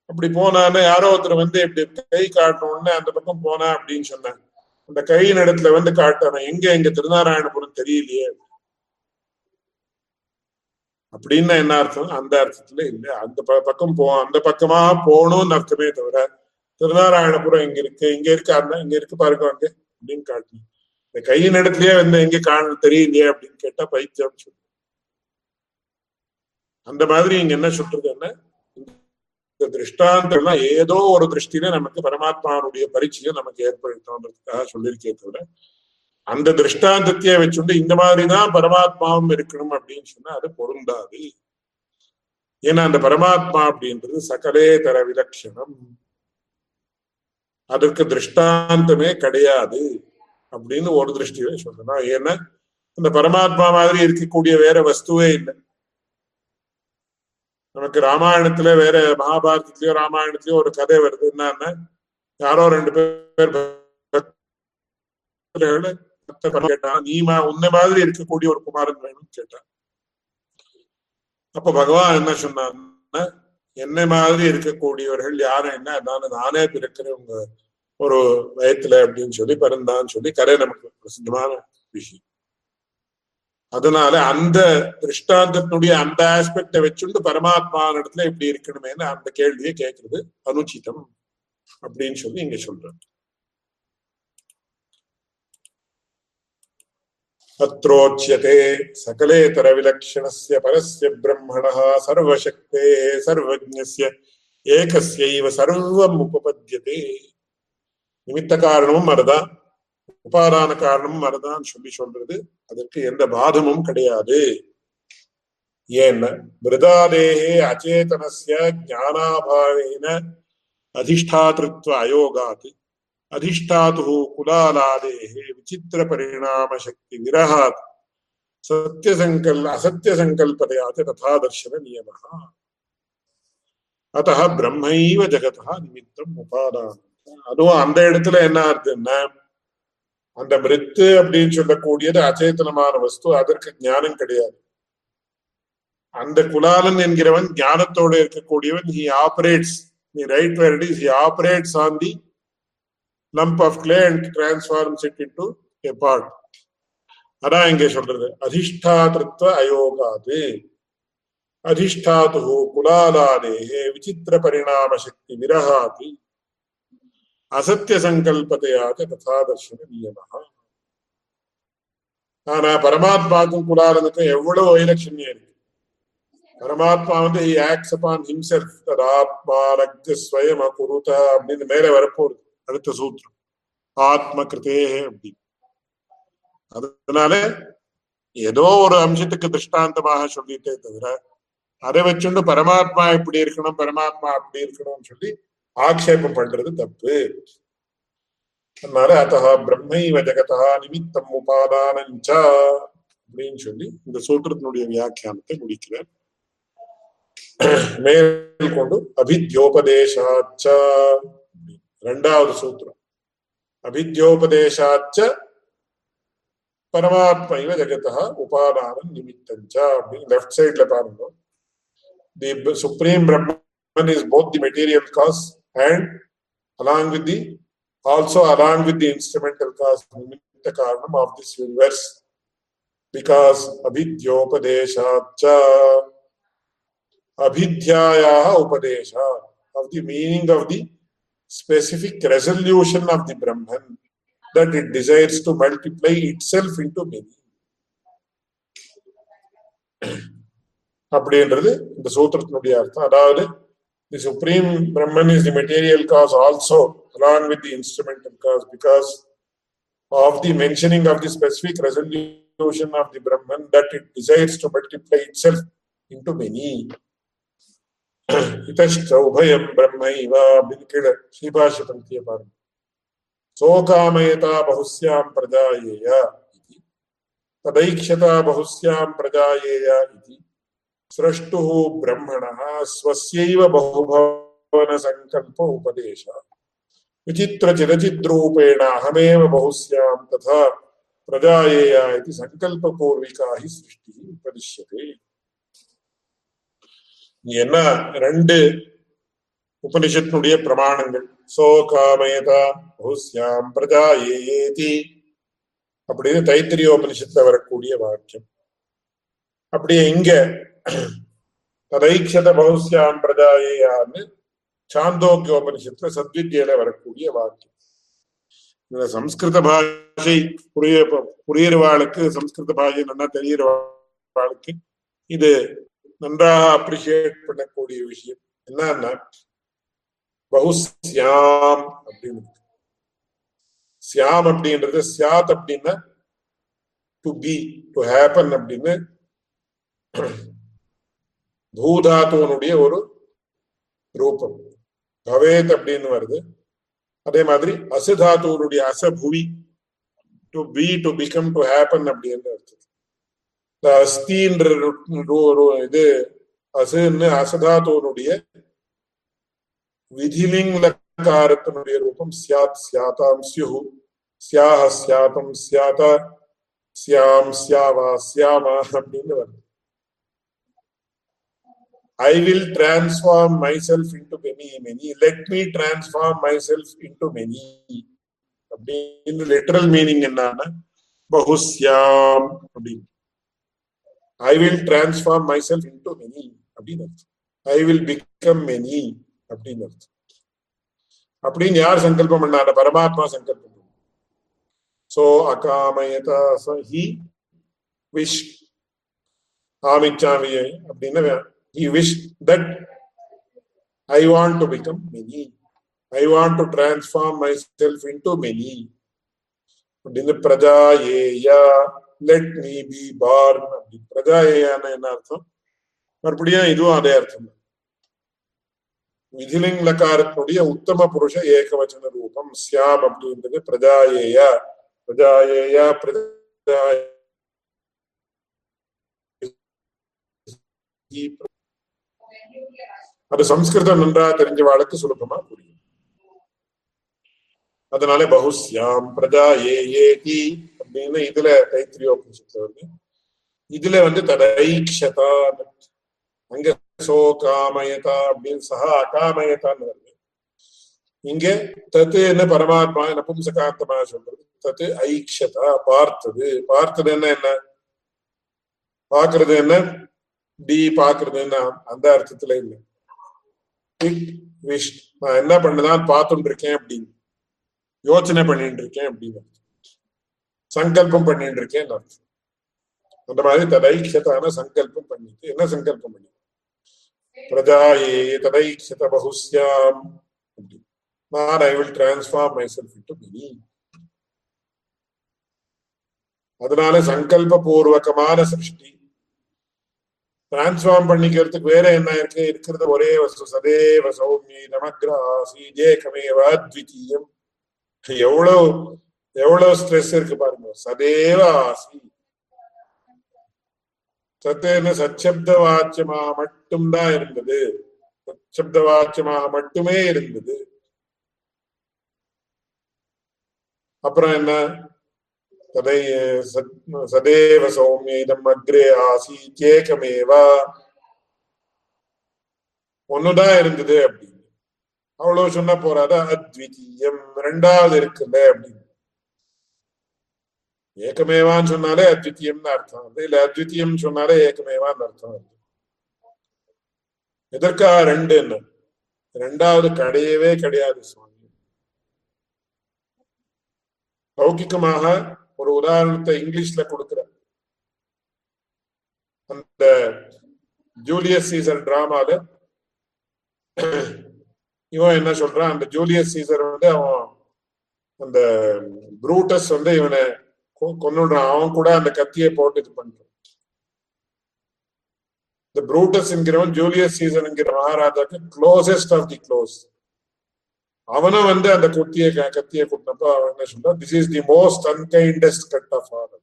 அப்படி போனான்னு யாரோ ஒருத்தர் வந்து இப்படி கை காட்டணும்னு அந்த பக்கம் போனா அப்படின்னு சொன்னேன் அந்த கையின் இடத்துல வந்து காட்டுறேன் எங்க எங்க திருநாராயணபுரம் தெரியலையே. அப்படின்னு என்ன அர்த்தம் அந்த அர்த்தத்துல இல்ல. அந்த பக்கம் போ அந்த பக்கமா போகணும்னு அர்த்தமே தவிர திருநாராயணபுரம் இங்க இருக்கு இங்க இருக்கு அந்த இங்க இருக்கு பாருங்க அங்க அப்படின்னு காட்டணும். இந்த கையின் இடத்துலயே வந்து எங்க காண தெரியலையே அப்படின்னு கேட்டா பைத்தியம் சொல்லு. அந்த மாதிரி இங்க என்ன சொல்றது என்ன? இந்த திருஷ்டாந்தம்லாம் ஏதோ ஒரு திருஷ்டியில நமக்கு பரமாத்மாவுடைய பரிச்சயம் நமக்கு ஏற்படுத்தணுன்றதுக்காக சொல்லியிருக்கே தவிர அந்த திருஷ்டாந்தத்தையே வச்சுட்டு இந்த மாதிரிதான் பரமாத்மாவும் இருக்கணும் அப்படின்னு சொன்னா அது பொருந்தாது. ஏன்னா அந்த பரமாத்மா அப்படின்றது சகலே தர விலட்சணம் அதற்கு திருஷ்டாந்தமே கிடையாது அப்படின்னு ஒரு திருஷ்டியில சொல்லணும் ஏன்னா அந்த பரமாத்மா மாதிரி இருக்கக்கூடிய வேற வஸ்துவே இல்லை. நமக்கு ராமாயணத்துல வேற மகாபாரதத்திலயோ ராமாயணத்திலயோ ஒரு கதை வருது. என்னன்னா யாரோ ரெண்டு பேர் கேட்டா நீமா உன்ன மாதிரி இருக்கக்கூடிய ஒரு குமாரன் வேணும்னு கேட்டான். அப்ப பகவான் என்ன சொன்னார்னா என்ன மாதிரி இருக்கக்கூடியவர்கள் யாரும் என்ன நான் நானே பிறக்கிறவங்க ஒரு வயத்துல அப்படின்னு சொல்லி பிறந்தான்னு சொல்லி கரை நமக்கு பிரசித்தமான விஷயம். அதனால அந்த திருஷ்டாந்தத்தினுடைய அந்த ஆஸ்பெக்ட வச்சுண்டு பரமாத்மா இடத்துல இப்படி இருக்கணுமேனு அந்த கேள்வியை கேட்கறது அனுச்சிதம் அப்படின்னு சொல்லி இங்க சொல்றேன் अत्रोच्यते सकलेतरविलक्षणस्य परस्य ब्रह्मणः सर्वशक्तेः सर्वज्ञस्य ஏகஸ்யைவ சர்வம் உபபத்தியதே நிமித்த காரணமும் மறதான் உபாதான காரணமும் மறதான் சொல்லி சொல்றது அதற்கு எந்த பாதமும் கிடையாது ஏன்னா மிருதாதேகே அச்சேதனஸ்ய ஞானாபாவேன அதிஷ்டாத்திருத்வ அயோகாத் अधिष्ठातुः कुलालादेः विचित्रपरिणामशक्तिविरहात् सत्यसङ्कल् असत्यसङ्कल्पतया च तथा दर्शननियमः अतः பிரம்மைவ ஜெகதா நிமித்தம் உபாதானம் அதுவும் அந்த இடத்துல என்ன ஆகுதுன்னா அந்த மிருத்து அப்படின்னு சொல்லக்கூடியது அச்சேதனமான வஸ்து அதற்கு ஞானம் கிடையாது அந்த குலாலன் என்கிறவன் ஞானத்தோடு இருக்கக்கூடியவன் ஹி ஆபரேட்ஸ் நீ right where it is he operates on the lump of clay and transforms it into a pot அதான் இங்கே சொல்றது. அதிஷ்டாதிருத்த அயோகாது. அதிஷ்டாது குலாலாதேகே விசித்திர பரிணாம சக்தி விரகாதி. அசத்திய சங்கல்பதையாக ததா தர்ஷன நியமா. ஆனா பரமாத்மாவுக்கும் குலாலனுக்கும் எவ்வளவு வைலட்சண்யம் இருக்கு. பரமாத்மா வந்து ஆக்ஸ் அப்பான் ஹிம்செல்ஃப் ததாத்மா ரக்த ஸ்வயம் குருத அப்படின்னு மேல வரப்போகுது. அடுத்த சூத்திரம். ஆத்ம கிருத்தேகே அப்படி. அதனால ஏதோ ஒரு அம்சத்துக்கு திருஷ்டாந்தமாக சொல்லிட்டே தவிர அதை வச்சுண்டு பரமாத்மா இப்படி இருக்கணும் பரமாத்மா அப்படி இருக்கணும்னு சொல்லி ஆக்ஷேபம் பண்றது தப்பு. அதனால அத்தா பிரம்மைவ ஜெகதா நிமித்தம் உபாதானஞ்சா அப்படின்னு சொல்லி இந்த சூத்திரத்தினுடைய வியாக்கியானத்தை முடிக்கிறார். மேல் கொண்டு அபித்யோபதேசாச்சா. ரெண்டாவது சூத்திரம் அபித்யோபதேசாச்ச பரமாத்மா இவ ஜெகதா உபாதானம் நிமித்தஞ்ச அப்படின்னு லெஃப்ட் சைட்ல பாருங்க the supreme Brahman is both the material cause and along with the also along with the instrumental cause நிமித்த காரணம் ஆஃப் திஸ் யூனிவர்ஸ் பிகாஸ் அபித்யோபதேசாச்ச அபித்யாயாக உபதேசா of the meaning of the specific resolution of the Brahman that it desires to multiply itself into many. அப்படின்றது இந்த சூத்திரத்தினுடைய அர்த்தம் அதாவது the supreme Brahman is the material cause also along with the instrumental cause because of the mentioning of the specific resolution of the Brahman that it desires to multiply itself into many इतश्च उभयं ब्रह्मैवाभिनिकिल श्रीभाष्यतृतीयपादम् सोकामयता बहुस्यां प्रजायेय इति। तदैक्षता बहुस्यां प्रजायेय इति। स्रष्टुः ब्रह्मणः स्वस्यैव बहुभवनसङ्कल्प विचित्रचिरचिद्रूपेण अहमेव तथा प्रजायेय इति सङ्कल्पपूर्विका हि सृष्टिः उपदिश्यते। என்ன? ரெண்டு உபனிஷத்தினுடைய பிரமாணங்கள். சோ காமயதா பகுஸ்யாம் பிரஜா ஏதி அப்படின்னு தைத்திரியோபனிஷத்துல வரக்கூடிய வாக்கியம். அப்படியே இங்க ததைக்ஷத பகுஸ்யாம் பிரஜாயேயான்னு சாந்தோக்கிய உபனிஷத்துல சத்வித்யில வரக்கூடிய வாக்கியம். இந்த சம்ஸ்கிருத பாஷை புரிய புரியறவாளுக்கு சம்ஸ்கிருத பாஷை நல்லா தெரியறவாளுக்கு இது நன்றாக அப்ரிஷியேட் பண்ணக்கூடிய விஷயம் என்னன்னா பகுஸ்யாம் அப்படின்னு இருக்கு. சியாம் அப்படின்றது சியாத் அப்படின்னா டு பி டு ஹேப்பன் அப்படின்னு பூதாத்துவனுடைய ஒரு ரூபம் பவேத் அப்படின்னு வருது அதே மாதிரி அசுதாத்துவனுடைய அசபுவி to be to become to happen அப்படின்னு அர்த்தம் இந்த அஸ்தின்ற ரு- ரு- ரு- இது அசுன்னு அசதாத்துவனுடைய விதிலிங் லக்காரத்தினுடைய ரூபம் சியாத் சியாதாம் ஸ்யுஹு சியாக சியாதம் சியாத சியாம் சியாவா சியாமா அப்படின்னு வருது I will transform myself into many, many. Let me transform myself into many. அப்படின்னு லிட்டரல் மீனிங் என்னன்னா பகுஸ்யாம் அப்படின்னு I will transform myself into many அப்படின்னு அர்த்தம் ஐ வில் பிகம் மெனி அப்படின்னு அர்த்தம் அப்படின்னு யார் சங்கல்பம் பண்ணாரு பரமாத்மா சங்கல்பம் பண்ணாரு. சோ அகாமயதா ஹி விஷ் ஆமிச்சாமி அப்படின்னு he wished that I want to become many. I want to transform myself into many. அப்படின்னு பிரஜா ஏயா லெட் மீ பி பார்ன் அப்படி பிரஜாயான என்ன அர்த்தம்? மறுபடியும் இதுவும் அதே அர்த்தம். விதிலிங் லக்காரத்தினுடைய உத்தம புருஷ ஏகவச்சன ரூபம். சியாம் அப்படின்றது பிரஜா ஏயா பிரஜா அது சம்ஸ்கிருதம் நன்றா தெரிஞ்ச வாழ்க்கை சுலபமா புரியும். அதனால பகுஸ்யாம் பிரஜா ஏ ஏ டி அப்படின்னு இதுல தைத்திரியோபனிஷத்துல வந்து இதுல வந்து தடைக்ஷதா அங்க சோ காமயதா அப்படின்னு சஹா அகாமயதான்னு வருது. இங்க தத்துன்னு பரமாத்மா நபும்சகாந்தமா சொல்றது? தத்து ஐக்ஷதா பார்த்தது. பார்த்தது என்ன என்ன? பாக்குறது என்ன? டி பாக்குறது என்ன? அந்த அர்த்தத்துல இல்ல. விஷ் நான் என்ன பண்ணுதான் பார்த்துட்டு இருக்கேன் அப்படின்னு. யோசனை பண்ணிட்டு இருக்கேன் அப்படின்னு. சங்கல்பம் பண்ணிட்டு இருக்கேன் அர்த்தம் அந்த மாதிரி ததைக்ஷதான சங்கல்பம் பண்ணிட்டு என்ன சங்கல்பம் பண்ணி? பிரஜாயே ததைக்ஷத பகுஸ்யாம் நான் I will transform myself into many அதனால சங்கல்ப பூர்வகமான சிருஷ்டி. டிரான்ஸ்ஃபார்ம் பண்ணிக்கிறதுக்கு வேற என்ன இருக்கு? இருக்கிறது ஒரே வஸ்து சதேவ சௌமிய நமக்ராசி ஏகமேவ அத்விதீயம். எவ்வளவு எவ்வளவு ஸ்ட்ரெஸ் இருக்கு பாருங்க. சதேவ ஆசி. சத்தேன சச்சப்த வாச்சியமாக மட்டும்தான் இருந்தது. சச்சப்த வாச்சியமாக மட்டுமே இருந்தது. அப்புறம் என்ன? ததை சத்- சதேவ சௌமியம் அக்ரே ஆசீத்யேகமேவா ஒண்ணுதான் இருந்தது அப்படின்னு. அவ்வளவு சொன்னா போறாத? அத்விதீயம். ரெண்டாவது இருக்குல்ல அப்படின்னு. ஏகமேவான்னு சொன்னாலே அத்வித்தியம்னு அர்த்தம். வந்து இல்ல அத்வித்தியம் சொன்னாலே ஏகமேவான்னு அர்த்தம் வருது எதற்காக ரெண்டு என்ன ரெண்டாவது கிடையவே கிடையாது சுவாமி. லௌகிக்கமாக ஒரு உதாரணத்தை இங்கிலீஷ்ல கொடுக்கிற அந்த ஜூலியஸ் சீசர் டிராமால இவன் என்ன சொல்றான்? அந்த ஜூலியஸ் சீசர் வந்து அவன் அந்த ப்ரூட்டஸ் வந்து இவனை கொன்னுடுறான். அவன் கூட அந்த கத்தியை போட்டு இது பண்றான். இந்த புரூட்டஸ் என்கிறவன் ஜூலியஸ் சீசன்ங்கிற என்கிற மகாராஜாக்கு க்ளோசஸ்ட் ஆஃப் தி க்ளோஸ் அவனும் வந்து அந்த குத்தியை கத்தியை கொடுத்தப்போ அவன் என்ன சொல்றான்? This is the most unkindest cut of all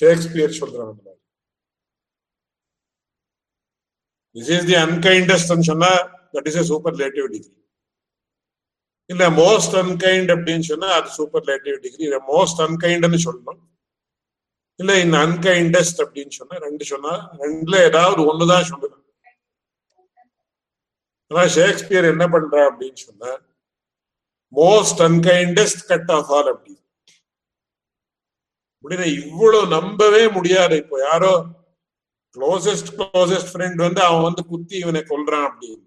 Shakespeare சொல்றான் அந்த மாதிரி. திஸ் இஸ் தி அன்கைண்டஸ்ட் சொன்னா that is super superlative degree இல்ல மோஸ்ட் அன்கைண்ட் அப்படின்னு சொன்னா அது சூப்பர்லேட்டிவ் டிகிரி இல்ல மோஸ்ட் அன்கைண்ட்னு சொல்லணும். இல்ல இந்த அன்கைண்டஸ்ட் அப்படின்னு சொன்னா ரெண்டு சொன்னா ரெண்டுல ஏதாவது ஒண்ணுதான் சொல்லணும் ஆனா ஷேக்ஸ்பியர் என்ன பண்றா அப்படின்னு சொன்னா most unkindest cut of all அப்படி. அப்படின்னா இவ்வளவு நம்பவே முடியாது. இப்போ யாரோ க்ளோசஸ்ட் க்ளோசஸ்ட் ஃப்ரெண்ட் வந்து அவன் வந்து குத்தி இவனை கொல்றான் அப்படின்னு.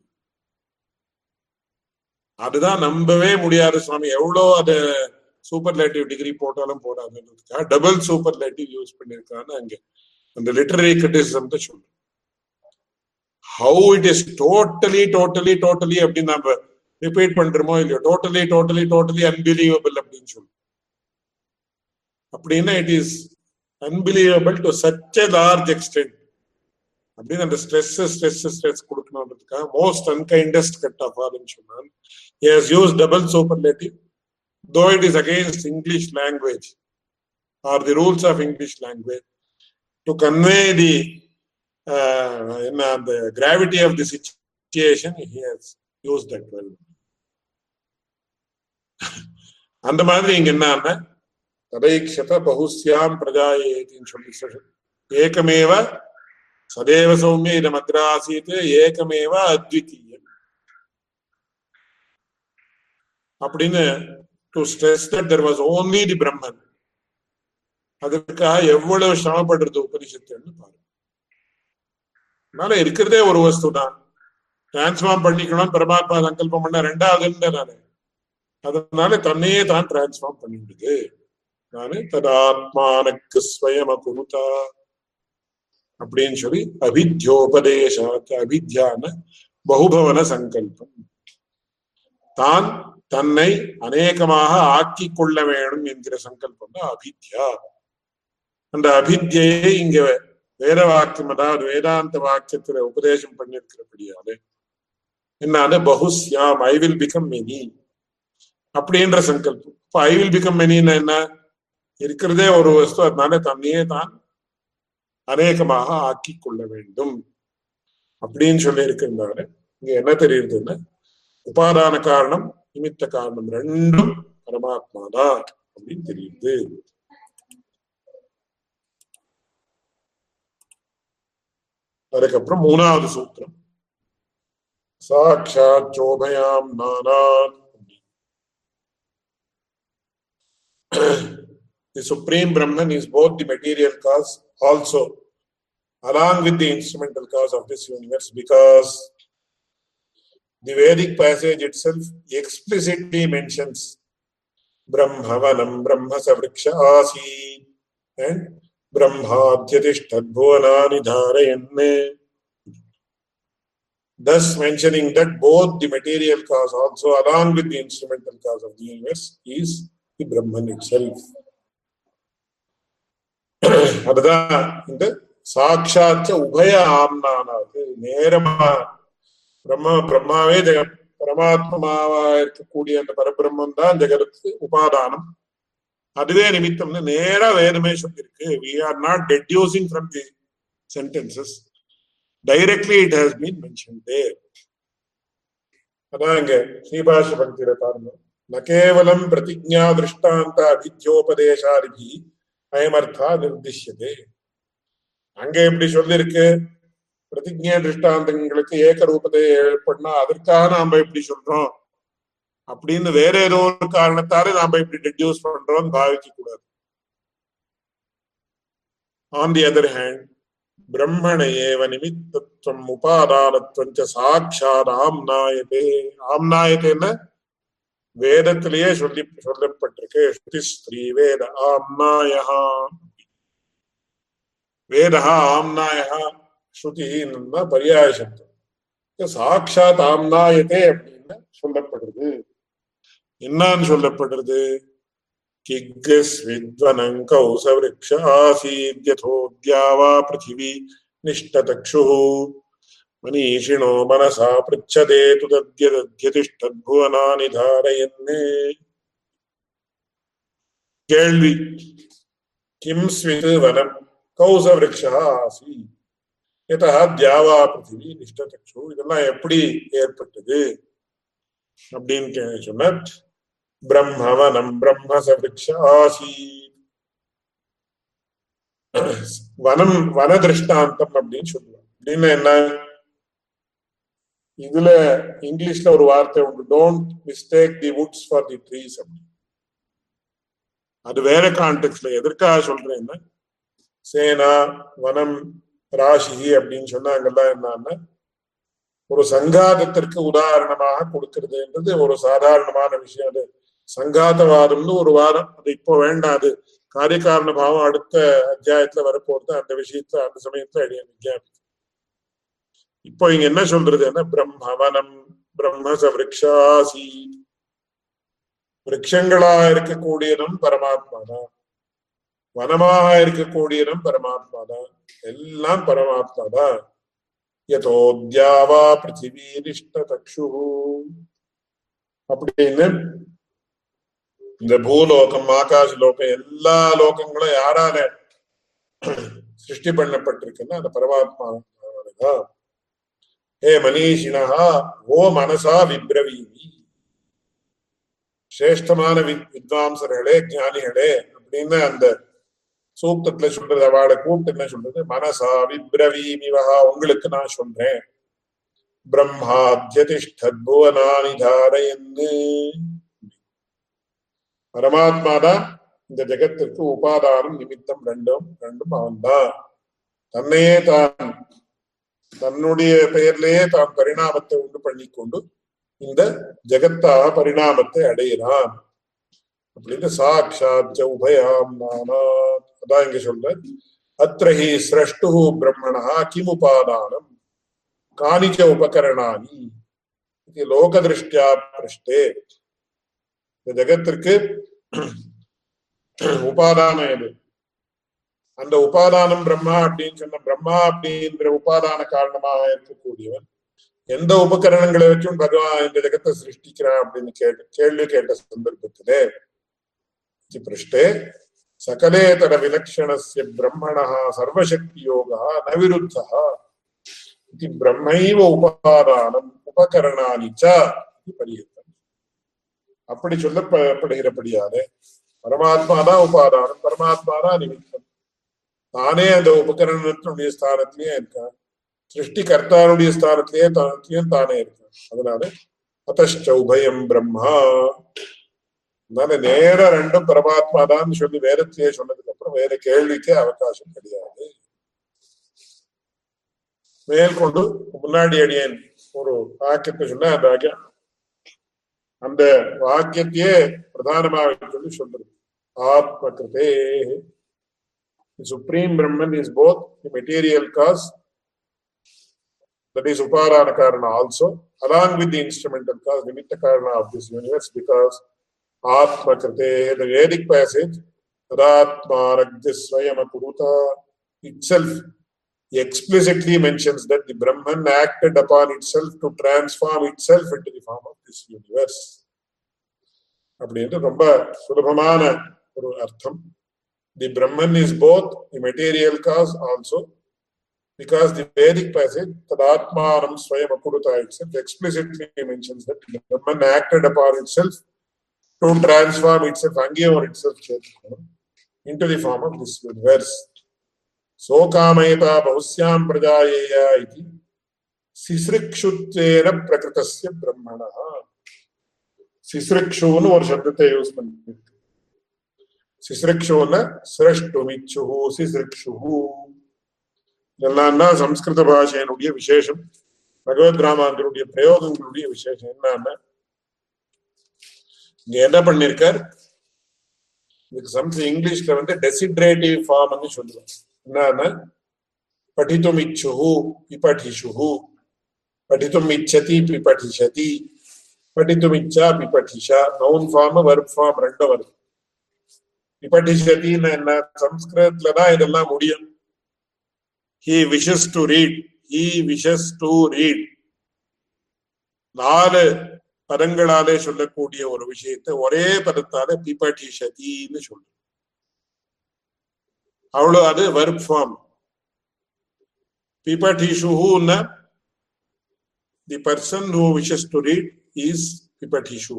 அதுதான் நம்பவே முடியாது சுவாமி. எவ்வளவு அது சூப்பர்லேட்டிவ் டிகிரி போட்டாலும் போடாதுன்றதுக்காக டபுள் சூப்பர்லேட்டிவ் யூஸ் பண்ணிருக்கான்னு அங்க அந்த லிட்டரரி கிரிட்டிசிசம் சொல்றேன் how it is totally totally totally அப்படின்னு நம்ம ரிப்பீட் பண்றோமோ இல்லையோ டோட்டலி டோட்டலி டோட்டலி அன்பிலீவபிள் அப்படின்னு சொல்லுவோம் அப்படின்னா it is unbelievable to such a large extent அப்படின்னு அந்த ஸ்ட்ரெஸ் ஸ்ட்ரெஸ் ஸ்ட்ரெஸ் கொடுக்கணுன்றதுக்காக மோஸ்ட் அன்கைண்டஸ்ட் கட் ஆஃப் ஆர்னு சொன்னான் has use double superlative though it is against English language or the rules of English language to convey the என்ன அந்த gravity of the situation he has use that well அந்த மாதிரி இங்க என்ன ததைக்ஷத பகுஸ்யாம் பிரஜாயேதின்னு சொல்லி சொல்லு ஏகமேவ சதேவ சௌமிய இதம் அக்ராசீத் ஏகமேவ அத்விதீயம் அப்படின்னு to stress that there was only the Brahman அதுக்காக எவ்வளவு சிரமப்படுறது உபனிஷத்துன்னு பாருங்க. அதனால இருக்கிறதே ஒரு வஸ்து தான் டிரான்ஸ்ஃபார்ம் பண்ணிக்கணும் பரமாத்மா சங்கல்பம் பண்ண ரெண்டாவதுன்னு நானு. அதனால தன்னையே தான் டிரான்ஸ்ஃபார்ம் பண்ணிவிடுது. நானு ததாத்மானுக்கு ஸ்வயம் குருதா. அப்படின்னு சொல்லி அபித்யோபதேச அபித்யான பகுபவன சங்கல்பம். தான் தன்னை அநேகமாக ஆக்கி கொள்ள வேணும் என்கிற சங்கல்பம் தான் அபித்யா அந்த அபித்யை இங்க வேத வாக்கியம் அதாவது வேதாந்த வாக்கியத்துல உபதேசம் பண்ணிருக்கிறபடியாலே என்ன பகுஸ்யாம் ஐ வில் பிகம் மெனி அப்படின்ற சங்கல்பம். இப்ப ஐ வில் பிகம் மெனின்னு என்ன? இருக்கிறதே ஒரு வஸ்து அதனால தன்னையே தான் அநேகமாக ஆக்கி கொள்ள வேண்டும் அப்படின்னு சொல்லி இருக்கின்றாரு இங்க என்ன தெரியுதுன்னா உபாதான காரணம் நிமித்த காரணம் ரெண்டும் பரமாத்மா தான் அப்படின்னு தெரியுது அதுக்கப்புறம் மூணாவது சூத்திரம் சாட்சாத் சோபயாம் நானான் the supreme brahman is both the material cause also along with the instrumental cause of this universe because the vedic passage itself explicitly mentions brahmavanam brahma savriksha asi and brahmadhyatishthadbhuvanani dharayanne thus mentioning that both the material cause also along with the instrumental cause of the universe is the brahman itself அதுதான் இந்த சாட்சாச்ச உபய ஆம்னானாது நேரமா பிரம்மா பிரம்மாவே ஜெக பரமாத்மாவா இருக்கக்கூடிய அந்த பரபிரம்மம் தான் ஜெகத்துக்கு உபாதானம். அதுவே நிமித்தம்னு நேரா வேதமே சொல்லியிருக்கு. We are not deducing from the sentences directly it has been mention there அதான் இங்க ஸ்ரீபாஷ பக்தியில பாருங்க. ந கேவலம் பிரதிஜா திருஷ்டாந்த அபித்யோபதேசாரிபி அயமர்த்தா நிர்திஷ்யதே. அங்க எப்படி சொல்லிருக்கு பிரதிஜ்ய திருஷ்டாந்தங்களுக்கு ஏக ரூபத்தை ஏற்படனா அதற்காக நாம எப்படி சொல்றோம். அப்படின்னு வேற ஏதோ ஒரு காரணத்தால நாம இப்படி டிடியூஸ் பண்றோம் பாவிக்க கூடாது. ஆன் தி அதர் ஹேண்ட் பிரம்மண ஏவ நிமித்தத்துவம் உபாதானத்துவம் சாட்சாத் ஆம்நாயதே. ஆம்நாயதேன்னு வேதத்திலேயே சொல்லி சொல்லப்பட்டிருக்கு. ஸ்ருதி ஸ்ரீ வேத ஆம்நாயா வேதா ஆம்நாயா ஸ்ருதின்னு பரியாய சப்தம் சாட்சாத் ஆம்நாயதே அப்படின்னு சொல்லப்படுறது. என்னன்னு சொல்லப்படுறது? கிக்கஸ் வித்வனங்கௌசவிருக்ஷ ஆசீத்யதோத்யாவா பிருத்திவி நிஷ்டதக்ஷு. மனீஷிணோ மனசா பிருச்சதே து தத்யதத்யதிஷ்டத்புவனானி தாரயன்னே. கேள்வி. கிம் ஸ்வித் வனம் கௌசவிருக்ஷா ஆசீத் ஏதா தியாவா பிருத்திவி நிஷ்டதக்ஷு இதெல்லாம் எப்படி ஏற்பட்டது? அப்படின்னு சொன்ன பிரம்மவனம் பிரம்ம சவிருக்ஷ ஆசி வனம் வன திருஷ்டாந்தம் அப்படின்னு சொல்லுவாங்க அப்படின்னு என்ன? இதுல இங்கிலீஷ்ல ஒரு வார்த்தை உண்டு. Don't mistake the woods for the trees அப்படின்னு. அது வேற கான்டெக்ட்ல எதற்காக சொல்றேன்னா சேனா வனம் ராசி அப்படின்னு சொன்னா அங்கெல்லாம் என்னன்னா ஒரு சங்காதத்திற்கு உதாரணமாக கொடுக்கிறதுன்றது ஒரு சாதாரணமான விஷயம். அது சங்காதவாதம்னு ஒரு வாதம். அது இப்போ வேண்டாம். அது காரியகாரண பாவம் அடுத்த அத்தியாயத்துல வரப்போறது அந்த விஷயத்த அந்த சமயத்துல அடிய விஞ்ஞாபி இப்போ இங்க என்ன சொல்றதுன்னா பிரம்மவனம் பிரம்மச விரக்ஷாசி. விரக்ஷங்களா இருக்கக்கூடியதும் பரமாத்மா தான் வனமாக இருக்கக்கூடியதும் பரமாத்மா தான் எல்லாம் பரமாத்மா தான் யதோத்யாவா பிருத்திவீரிஷ்ட தக்ஷு அப்படின்னு இந்த பூலோகம் ஆகாஷ லோகம் எல்லா லோகங்களும் யாரால சிருஷ்டி பண்ணப்பட்டிருக்குன்னா அந்த பரமாத்மா ஹே மனிஷினா ஓ மனசா விப்ரவீமி சிரேஷ்டமான வி- வித்வாம்சர்களே ஞானிகளே அப்படின்னு அந்த சூக்தத்துல சொல்றது அவளை கூப்பிட்டு என்ன சொல்றது மனசா விப்ரவீமிவஹா உங்களுக்கு நான் சொல்றேன். பிரம்மாத்தியதிஷ்டத் புவனானி தாரையன்னு பரமாத்மா தான் இந்த ஜெகத்திற்கு உபாதானம் நிமித்தம் ரெண்டும் ரெண்டும் அவன்தான். தன்னையே தான் தன்னுடைய பெயர்லேயே தான் பரிணாமத்தை உண்டு பண்ணி கொண்டு இந்த ஜெகத்தாக பரிணாமத்தை அடையிறான் அப்படின்னு சாட்சாத் உபயாம் நானாத் அதான் இங்க சொல்ற அத்திரஹி சிரஷ்டு பிரம்மணா கிம் உபாதானம் காணிச்ச உபகரணானி. இது லோக திருஷ்டியா பிரஷ்டே. இந்த ஜெகத்திற்கு உபாதானம் எது? அந்த உபாதானம் பிரம்மா அப்படின்னு சொன்ன பிரம்மா அப்படின்ற உபாதான காரணமாக இருக்கக்கூடியவன் எந்த உபகரணங்களை வச்சும் பகவான் இந்த ஜெகத்தை சிருஷ்டிக்கிறான் அப்படின்னு கேட்டு கேள்வி கேட்ட சந்தர்ப்பத்திலே பிரஷ்டே. पृष्टे सकलेतर विलक्षणस्य ब्रह्मणः सर्वशक्तियोगः न विरुद्धः इति ब्रह्मैव उपादानम् उपकरणानि च इति परिहृतम् அப்படி சொல்லப்படுகிறபடியாலே பரமாத்மா தான் உபாதானம் பரமாத்மா தான் நிமித்தம் தானே அந்த உபகரணத்தினுடைய ஸ்தானத்திலேயே இருக்கான் சிருஷ்டி கர்த்தாருடைய ஸ்தானத்திலேயே தானத்திலையும் தானே இருக்கான் அதனால அத்தஷ்ட உபயம் பிரம்மா அதனால நேர ரெண்டும் பரமாத்மா தான் சொல்லி வேதத்தையே சொன்னதுக்கு அப்புறம் வேற கேள்விக்கே அவகாசம் கிடையாது மேற்கொண்டு முன்னாடி அடியேன் ஒரு வாக்கியத்தை சொன்ன அந்த வாக்கியம் அந்த வாக்கியத்தையே பிரதானமாக சொல்லி சொல்றது ஆத்ம கிருதே supreme Brahman is both material cause that is uparana karana also along with the instrumental cause nimitta karana of this universe because atma krite the vedic passage tadatma ragdi swayam kuruta itself explicitly mentions that the brahman acted upon itself to transform itself into the form of this universe அப்படின்ட்டு ரொம்ப சுலபமான ஒரு அர்த்தம் the Brahman is both the material cause also because the Vedic passage, Tadatmanam Swayam Akuruta itself explicitly mentions that the Brahman acted upon itself to transform itself, Angiyam itself into the form of this universe. Sokamayata Bahusyam Prajayeya iti சிஸ்ரிக்ஷுத்வேன பிரகிருதஸ்ய பிரம்மணா. சிசிருக்ஷுன்னு ஒரு சப்தத்தை use பண்ணிருக்கு. சிஸ்ரிக்ஷுன்னு சிரஷ்டுமிச்சு சிசிருக்ஷு இதெல்லாம் தான் சம்ஸ்கிருத பாஷையினுடைய விசேஷம். பகவத் ராமாந்தருடைய பிரயோகங்களுடைய விசேஷம். என்னன்னா இங்க என்ன பண்ணிருக்கார்? இதுக்கு சம்திங் இங்கிலீஷ்ல வந்து டெசிட்ரேட்டிவ் ஃபார்ம் வந்து சொல்லுவாங்க. என்னன்னா படித்தும் இச்சுஹு பிபடிஷுஹு படித்தும் இச்சதி பிபடிஷதி படித்தும் இச்சா பிபடிஷா நவுன் ஃபார்ம் வர்ப் ஃபார்ம் ரெண்டும் வருது. பிபடிஷதின்னு என்ன? சம்ஸ்கிருதத்துல தான் இதெல்லாம் முடியும். He wishes to read he wishes to read நாலு பதங்களாலே சொல்லக்கூடிய ஒரு விஷயத்தை ஒரே பதத்தால பிபடிஷதின்னு சொல்லும் அவ்வளவு அது verb form பிபடிஷுன்னா the person who wishes to read is பிபடிஷு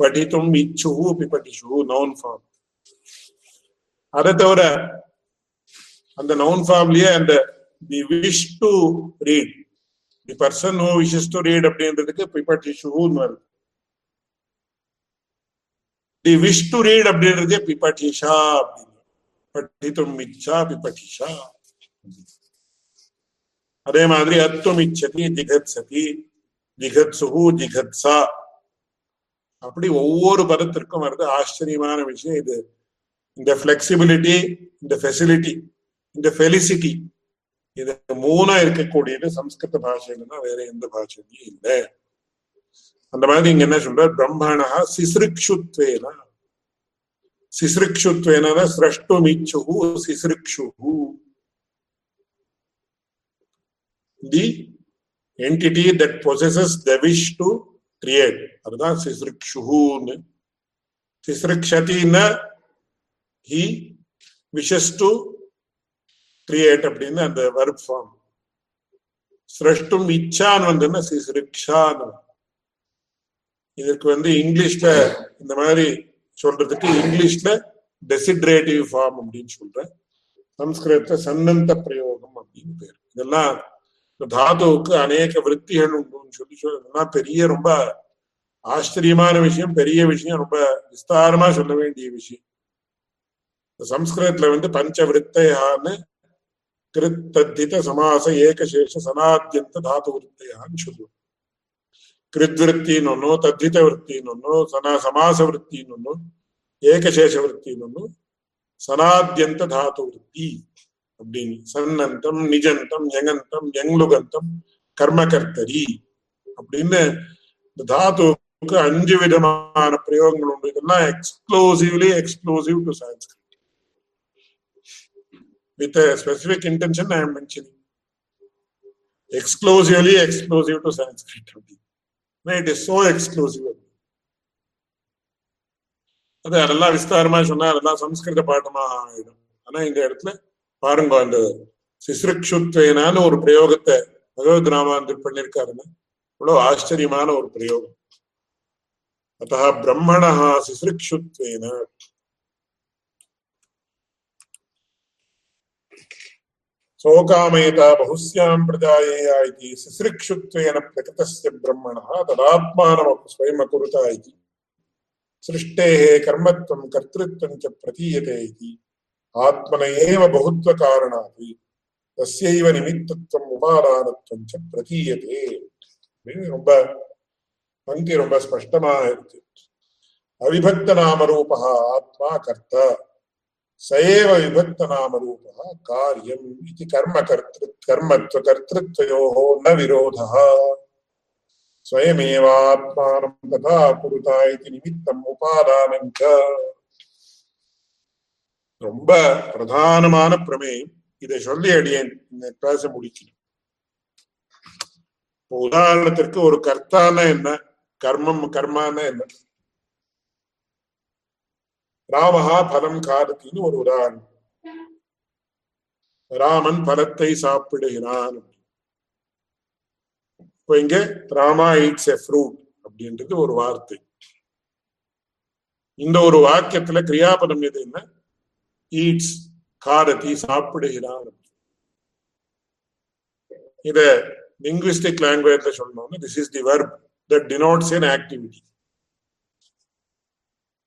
படித்தும் இச்சு பிபடிஷு நவுன் ஃபார்ம் அதை தவிர அந்த நவுன் ஃபார்ம்லயே அந்த the wish to read the person who wishes to read அப்படின்றதுக்கு பிபட்டிஷுன்னு வருது. தி விஷ் டு ரீட் அப்படின்றதே பிபட்டிஷா அப்படின்னு. பட்டித்தும் இச்சா பிபட்டிஷா. அதே மாதிரி அத்தும் இச்சதி ஜிகத்சதி ஜிகத்சுஹு ஜிகத்சா அப்படி ஒவ்வொரு பதத்திற்கும் வருது. ஆச்சரியமான விஷயம் இது. இந்த பிளெக்சிபிலிட்டி இந்த ஃபெசிலிட்டி இந்த ஃபெலிசிட்டி இது மூணும் இருக்கக்கூடியது சம்ஸ்கிருத பாஷையிலன்னா வேற எந்த பாஷையிலையும் இல்லை. அந்த மாதிரி இங்க என்ன சொல்ற? பிரம்மணா சிசிருக்ஷுத்வேன சிசிருக்ஷுத்வேன சிரஷ்டுமிச்சு சிசிருக்ஷு the entity that possesses the wish to create அதுதான் சிசிருக்ஷுன்னு சிசிருக்ஷத்தின்னா ஹி விஷஸ் டு கிரியேட் அப்படின்னு அந்த வர்ப் ஃபார்ம் சிரஷ்டும் இச்சான்னு வந்துன்னா சிசிருக்ஷான்னு இதற்கு வந்து இங்கிலீஷ்ல இந்த மாதிரி சொல்றதுக்கு இங்கிலீஷ்ல டெசிட்ரேட்டிவ் ஃபார்ம் அப்படின்னு சொல்றேன். சம்ஸ்கிருதத்துல சன்னந்த பிரயோகம் அப்படின்னு பேர். இதெல்லாம் தாதுவுக்கு அநேக விற்த்திகள் உண்டுன்னு சொல்லி சொல்லி இதெல்லாம் பெரிய ரொம்ப ஆச்சரியமான விஷயம் பெரிய விஷயம் ரொம்ப விஸ்தாரமா சொல்ல வேண்டிய விஷயம். சம்ஸ்கிருதத்துல வந்து பஞ்ச விற்த்தையான்னு கிருத்தத்தித சமாச ஏகசேஷ சனாத்தியந்த தாது விற்த்தையான்னு சொல்லுவோம் கிருத்விருத்தின்னு ஒண்ணு தத்தித விற்த்தின்னு ஒண்ணு சனா சமாச விற்த்தின்னு ஒண்ணு ஏகசேஷ விற்த்தின்னு ஒண்ணு சனாத்தியந்த தாத்து விற்பி அப்படின்னு சன்னந்தம் நிஜந்தம் யங்கந்தம் யங்லுகந்தம் கர்மகர்த்தரி அப்படின்னு இந்த தாத்துவுக்கு அஞ்சு விதமான பிரயோகங்கள் உண்டு இதெல்லாம் exclusively exclusive to Sanskrit with specific intention I am mentioning exclusively exclusive to Sanskrit அப்படின்னு இட் இஸ் சோ எக்ஸ்க்ளூசிவ் அது அதெல்லாம் விஸ்தாரமா சொன்னா அதெல்லாம் சம்ஸ்கிருத பாட்டமா ஆயிடும். ஆனா இந்த இடத்துல பாருங்க அந்த சிசுருக்ஷுத்வேனான ஒரு பிரயோகத்தை பகவத் ராமாந்தர் பண்ணிருக்காருன்னு. இவ்வளவு ஆச்சரியமான ஒரு பிரயோகம். அத்த பிரம்மணா சிசுருக்ஷுத்வேன सोकामयता बहुस्यां प्रजायेया इति सिसृक्षुत्वेन प्रकृतस्य ब्रह्मणः तदात्मानमपि स्वयमकुरुत इति। सृष्टेः कर्मत्वं कर्तृत्वं च प्रतीयते इति। आत्मन एव बहुत्वकारणात्, तस्यैव निमित्तत्वम् उपादानत्वं च प्रतीयते। ரொம்ப பங்கி ரொம்ப ஸ்பஷ்டமாக இருக்கு அவிபக்த நாமரூபா ஆத்மா சயேவ விபக்த நாம ரூபா காரியம் இது கர்ம கர்த்திரு கர்மத்துவ கர்த்திருத்வயோ ந விரோத ஸ்வயமேவாத்மானம் ததா குருதா இது நிமித்தம் உபாதானம் ரொம்ப பிரதானமான பிரமேயம் இதை சொல்லி அடியேன் பேச முடிக்கணும். உதாரணத்திற்கு ஒரு கர்த்தான என்ன? கர்மம் கர்மான என்ன? ராமஹா பலம் காரத்தின்னு ஒரு உதாரணம் ராமன் பலத்தை சாப்பிடுகிறான். இப்போ இங்க ராமா ஈட்ஸ் எ ஃப்ரூட் அப்படின்றது ஒரு வார்த்தை. இந்த ஒரு வாக்கியத்துல கிரியாபதம் எது என்ன? ஈட்ஸ் காரதி சாப்பிடுகிறான். இத லிங்குவிஸ்டிக் லாங்குவேஜ்ல சொல்லணும்னா this is the verb that denotes an activity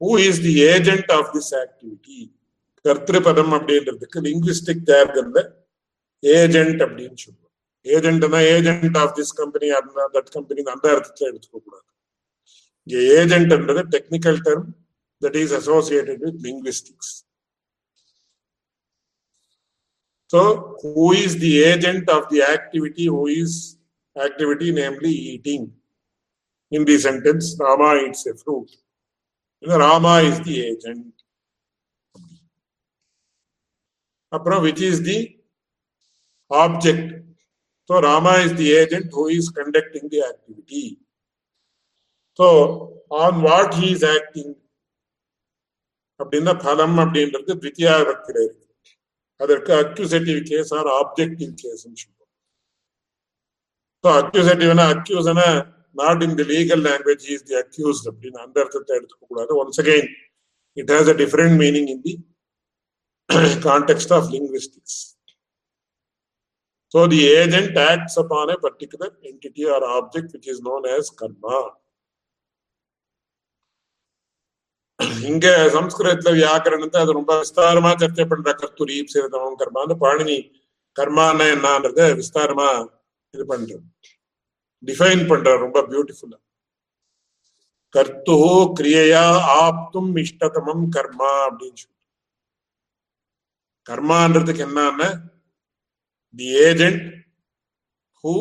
Who is the agent of this activity கர்த்திருபதம் அப்படின்றதுக்கு லிங்குவிஸ்டிக் ஜார்கன்ல ஏஜென்ட் அப்படின்னு சொல்லுவோம் ஏஜென்ட்னா ஏஜென்ட் ஆஃப் திஸ் கம்பெனி அந்த தட் கம்பெனி அந்த அர்த்தத்துல எடுத்துக்க கூடாது இங்க ஏஜென்ட்ன்றது technical term that is associated with linguistics So, who is the agent of the activity? Who is activity, namely eating? In the sentence, Rama eats a fruit. You know, Rama is the agent. அப்புறம் which is the object? So, Rama is the agent who is conducting the activity. So, on what he is acting? அப்படின்னா பலம் அப்படின்றது த்வித்தியா விபக்தியில இருக்கு அதற்கு accusative case or objective case so அக்யூசேட்டிவ்னா அக்யூஸ்னா not in the legal language is the accused அப்படின்னு அந்த அர்த்தத்தை எடுத்துக்க கூடாது once again it has a different meaning in the context of linguistics so the agent acts upon a particular entity or object which is known as karma. இங்க சம்ஸ்கிருதத்துல வியாக்கரணத்தை அது ரொம்ப விஸ்தாரமா சர்ச்சை பண்ற கர்த்துரி சிறுதமம் கர்மான்னு பழனி கர்மான்னா என்னன்றத விஸ்தாரமா இது பண்ற டிஃபைன் பண்ற ரொம்ப பியூட்டிஃபுல்லா கர்த்து கிரியையா ஆப்தும் இஷ்டதமம் கர்மா அப்படின்னு சொல்லி. கர்மான்றதுக்கு என்னன்னா the agent who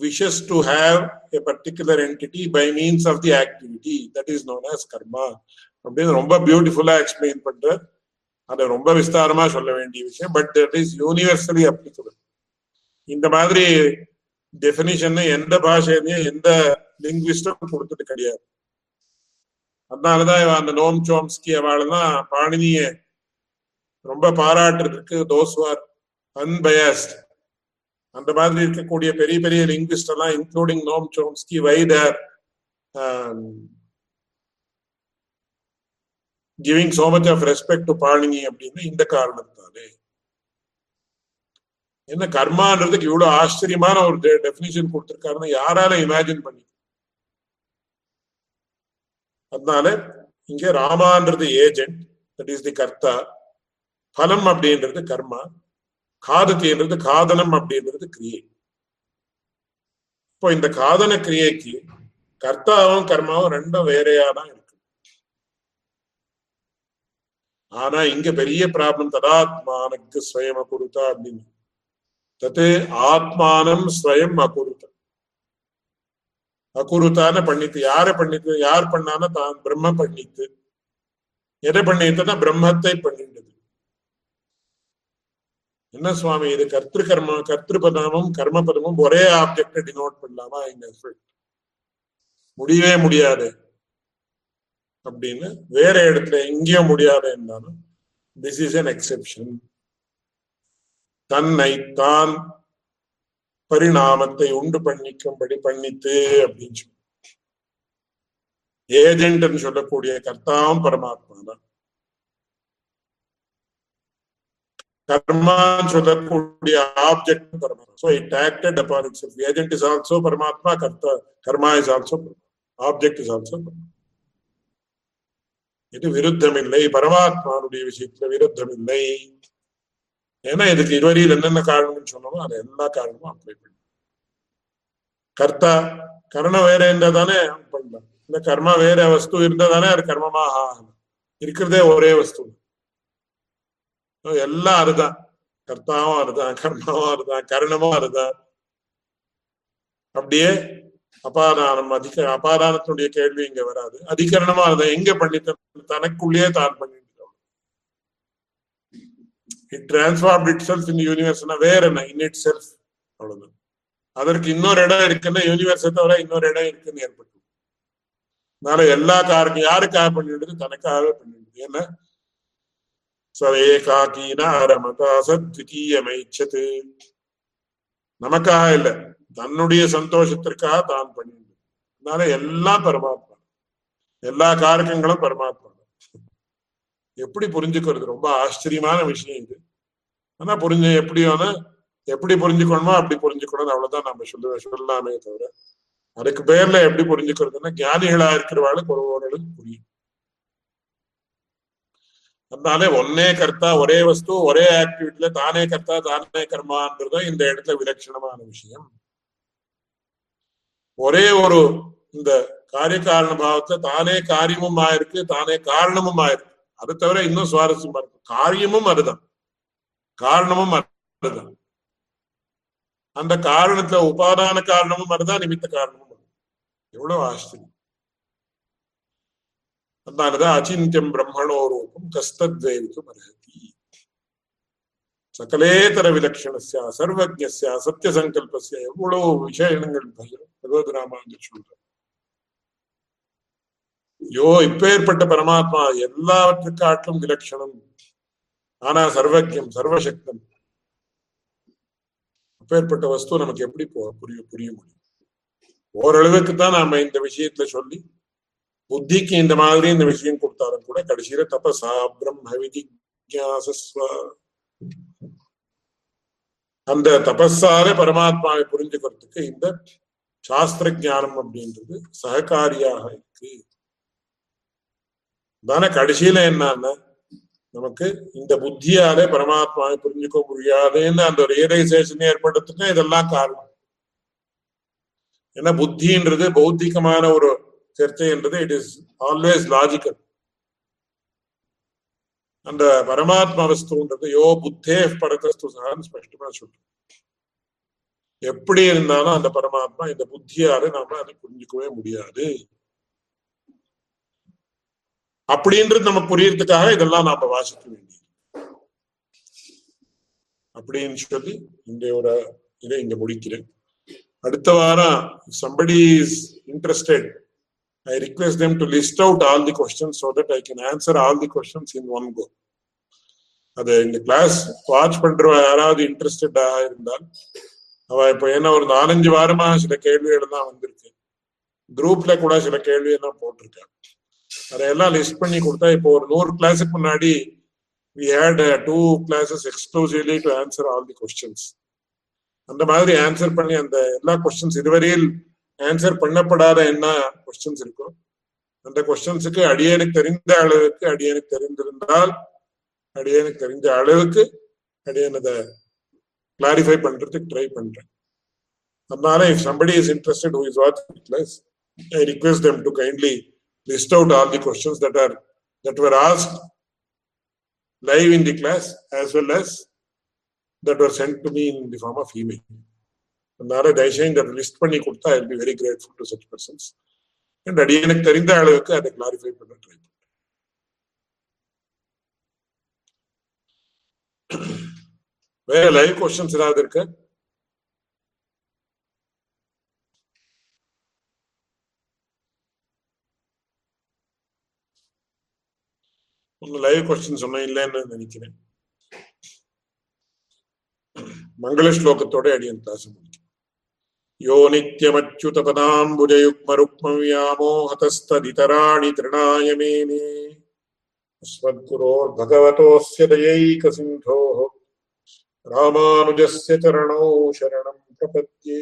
wishes to have a particular entity by means of the activity that is known as karma அப்படின்னு ரொம்ப பியூட்டிஃபுல்லா எக்ஸ்பிளைன் பண்ற அதை ரொம்ப விஸ்தாரமா சொல்ல வேண்டிய விஷயம் but that is universally applicable இந்த மாதிரி டெபினிஷன் எந்த பாஷையிலையும் எந்த லிங்குவிஸ்டும் கொடுத்துட்டு கிடையாது. அதனாலதான் அந்த நோம் சோம்ஸ்கி அவள்தான் பாணினிய ரொம்ப பாராட்டுறதுக்கு தோஸ் ஆர் அன்பயஸ்ட் அந்த மாதிரி இருக்கக்கூடிய பெரிய பெரிய லிங்குவிஸ்ட் எல்லாம் including Noam Chomsky whether giving so much of respect to Panini அப்படின்னு இந்த காரணம் என்ன கர்மான்றதுக்கு இவ்வளவு ஆச்சரியமான ஒரு டெபினிஷன் கொடுத்திருக்காருன்னு யாரால இமேஜின் பண்ணி அதனால இங்க ராமான்றது ஏஜென்ட் தட் இஸ் தி கர்த்தா. பலம் அப்படின்றது கர்மா. காதத்தின்றது காதனம் அப்படின்றது கிரியை. இப்போ இந்த காதன கிரியைக்கு கர்த்தாவும் கர்மாவும் ரெண்டும் வேறையா தான் இருக்கு. ஆனா இங்க பெரிய ப்ராப்ளம் ததாத்மானுக்கு சுயம கொடுத்தா அப்படின்னு. தத்து ஆத்மானம் ஸ்வயம் அகுருத்த அகுருத்தான பண்ணித்து யாரை பண்ணித்து யார் பண்ணான தான் பிரம்ம பண்ணித்து. எதை பண்ணித்துனா பிரம்மத்தை பண்ணிட்டது என்ன சுவாமி இது கர்த்திரு கர்ம கர்த்திருபதமும் கர்மபதமும் ஒரே ஆப்ஜெக்ட டினோட் பண்ணலாமா இங்க முடியவே முடியாது. அப்படின்னு வேற இடத்துல எங்கேயும் முடியாது இருந்தாலும் திஸ் இஸ் அன் எக்ஸெப்ஷன் தன்னை தான் பரிணாமத்தை உண்டு பண்ணிக்கும்படி பண்ணித்து அப்படின்னு சொல்லி. ஏஜென்ட்னு சொல்லக்கூடிய கர்த்தாவும் பரமாத்மா தான் கர்மான்னு சொல்லக்கூடிய ஆப்ஜெக்ட் பரமாத்மா. So it acted upon itself agent is also பரமாத்மா கர்த்தா கர்மா is also object is also இது விருத்தமில்லை. பரமாத்மானுடைய விஷயத்துல விருத்தமில்லை. ஏன்னா இதுக்கு இதுவரையில் என்னென்ன காரணம்னு சொன்னோமோ அது எல்லா காரணமும் அப்ளை பண்ணி கர்த்தா கரணம் வேற இருந்தா தானே பண்ணலாம். இந்த கர்மா வேற வஸ்து இருந்தா தானே அது கர்மமாக ஆகணும். இருக்கிறதே ஒரே வஸ்து. எல்லாம் அதுதான். கர்த்தாவும் அதுதான் கர்மாவும் அதுதான் கரணமும் அதுதான். அப்படியே அபாதானம் அதிக அபாதானத்தினுடைய கேள்வி இங்க வராது. அதிகரணமா அதுதான். எங்க பண்ணிட்டு தனக்குள்ளேயே தான் பண்ணி it transform itself in யூனிவர்ஸ்னா வேற என்ன? இன் இட் செல்ஃப் அவ்வளவுதான். அதற்கு இன்னொரு இடம் இருக்குன்னா யூனிவர்ஸை தவிர இன்னொரு இடம் இருக்குன்னு ஏற்பட்டு அதனால எல்லா காரணம் யாருக்காக பண்ணிடுது தனக்காகவே பண்ணிடுது ஏன்னா சவேகாக்கீன அரமதா சத்விதீயமைச்சது. நமக்காக இல்ல. தன்னுடைய சந்தோஷத்திற்காக தான் பண்ணிடுது அதனால எல்லாம் பரமாத்மா எல்லா காரகங்களும் பரமாத்மா எப்படி புரிஞ்சுக்கிறது? ரொம்ப ஆச்சரியமான விஷயம் இது. ஆனா புரிஞ்சு எப்படி எப்படி புரிஞ்சுக்கணுமோ அப்படி புரிஞ்சுக்கணும் அவ்வளவுதான் நம்ம சொல்ல சொல்லலாமே தவிர அதுக்கு பேர்ல எப்படி புரிஞ்சுக்கிறதுன்னா ஞானிகளா இருக்கிறவாளுக்கு ஒரு ஓரளவுக்கு புரியும். அதனால ஒன்னே கர்த்தா ஒரே வஸ்து ஒரே ஆக்டிவிட்டில தானே கர்த்தா தானே கர்மான்றதும் இந்த இடத்துல விலட்சணமான விஷயம். ஒரே ஒரு இந்த காரிய காரண பாவத்துல தானே காரியமும் ஆயிருக்கு தானே காரணமும் ஆயிருக்கு. அதை தவிர இன்னும் சுவாரஸ்யமா இருக்கு காரியமும் அதுதான் காரணமும் அதுதான் அந்த காரணத்துல உபாதான காரணமும் அதுதான் நிமித்த காரணமும் எவ்வளவு ஆச்சரியம் அதனாலதான் அச்சிந்தியம் பிரம்மணோ ரூபம் கஸ்தத்வேவிக்கும் அர்ஹதி சகலேதர விலட்சணஸ்யா சர்வஜஸ்யா சத்திய சங்கல்பஸ்ய எவ்வளவு விஷயங்கள் பகவத் ராமானுஜர் சொல்ற யோ இப்பேற்பட்ட பரமாத்மா எல்லாவற்றுக்காட்டிலும் விலட்சணம் ஆனா சர்வஜம் சர்வசக்தம். அப்பேற்பட்ட வஸ்து நமக்கு எப்படி புரிய புரிய முடியும்? ஓரளவுக்கு தான் நாம இந்த விஷயத்துல சொல்லி புத்திக்கு இந்த மாதிரி இந்த விஷயம் கொடுத்தாலும் கூட கடைசியில தபசா பிரம்ம விதிஜாசஸ்வ அந்த தபஸால பரமாத்மாவை புரிஞ்சுக்கிறதுக்கு இந்த சாஸ்திர ஜானம் அப்படின்றது சககாரியாக இருக்கு. தானே கடைசியில என்னன்னா நமக்கு இந்த புத்தியாலே பரமாத்மாவை புரிஞ்சுக்க முடியாதுன்னு அந்த ரியலைசேஷன் ஏற்படுறதுக்கு இதெல்லாம் காரணம். ஏன்னா புத்தின்றது பௌத்திகமான ஒரு சர்ச்சைன்றது இட் இஸ் ஆல்வேஸ் லாஜிக்கல் அந்த பரமாத்மா வஸ்துன்றது யோ புத்தே பரதஸ்து சான்னு ஸ்பஷ்டமா சொல்றோம். எப்படி இருந்தாலும் அந்த பரமாத்மா இந்த புத்தியால நாம அதை புரிஞ்சுக்கவே முடியாது. அப்படின்றது நம்ம புரியறதுக்காக இதெல்லாம் நாம வாசிக்க வேண்டியது. அப்படின்னு சொல்லி இன்றையோட இதை இங்க முடிக்கிறேன். அடுத்த வாரம் somebody is interested I request them to list out all the questions so that I can answer all the questions in one go அது இந்த கிளாஸ் வாட்ச் பண்ற யாராவது இன்ட்ரெஸ்டடா இருந்தால் அவ இப்ப ஏன்னா ஒரு நாலஞ்சு வாரமா சில கேள்விகள் தான் வந்திருக்கு குரூப்ல கூட சில கேள்வி எல்லாம் போட்டிருக்காங்க. அதையெல்லாம் லிஸ்ட் பண்ணி கொடுத்தா இப்போ ஒரு நூறு கிளாஸுக்கு முன்னாடி we had two classes exclusively to answer all the questions அந்த மாதிரி ஆன்சர் பண்ணி அந்த எல்லா கொஸ்டின்ஸ் இதுவரையில் ஆன்சர் பண்ணப்படாத என்ன கொஸ்டின்ஸ் இருக்கோ அந்த கொஸ்டின்ஸுக்கு அடியனுக்கு தெரிந்த அளவுக்கு அடியனுக்கு தெரிந்திருந்தால் அடியனுக்கு தெரிஞ்ச அளவுக்கு அடியன் அதை கிளாரிஃபை பண்றதுக்கு ட்ரை பண்றேன். அதனால if somebody is interested who is watching I class them to kindly list out all the questions that are that were asked live in the class as well as that were sent to me in the form of email அதனால தயவுசெய்து அதை list பண்ணி கொடுத்தா I be very grateful to such persons and அடி எனக்கு தெரிந்த அளவுக்கு அதை கிளாரிஃபை பண்ண ட்ரை பண்ணேன் வேற லைவ் கொஸ்டின்ஸ் ஏதாவது இருக்கு ஒரு லைவ் கொஸ்டின் சொன்னேன் இல்லைன்னு நினைக்கிறேன் மங்கள ஸ்லோகத்தோட அடியன் கிளாஸ் முடிக்கும் யோ நித்யமச்சுதபதாம்புஜயுக்மருக்மவியாமோஹதஸ்ததிதராணி திருணாய மேனே अस्मद्गुरोर् भगवतोऽस्य दयैकसिन्धोः रामानुजस्य चरणौ शरणं प्रपद्ये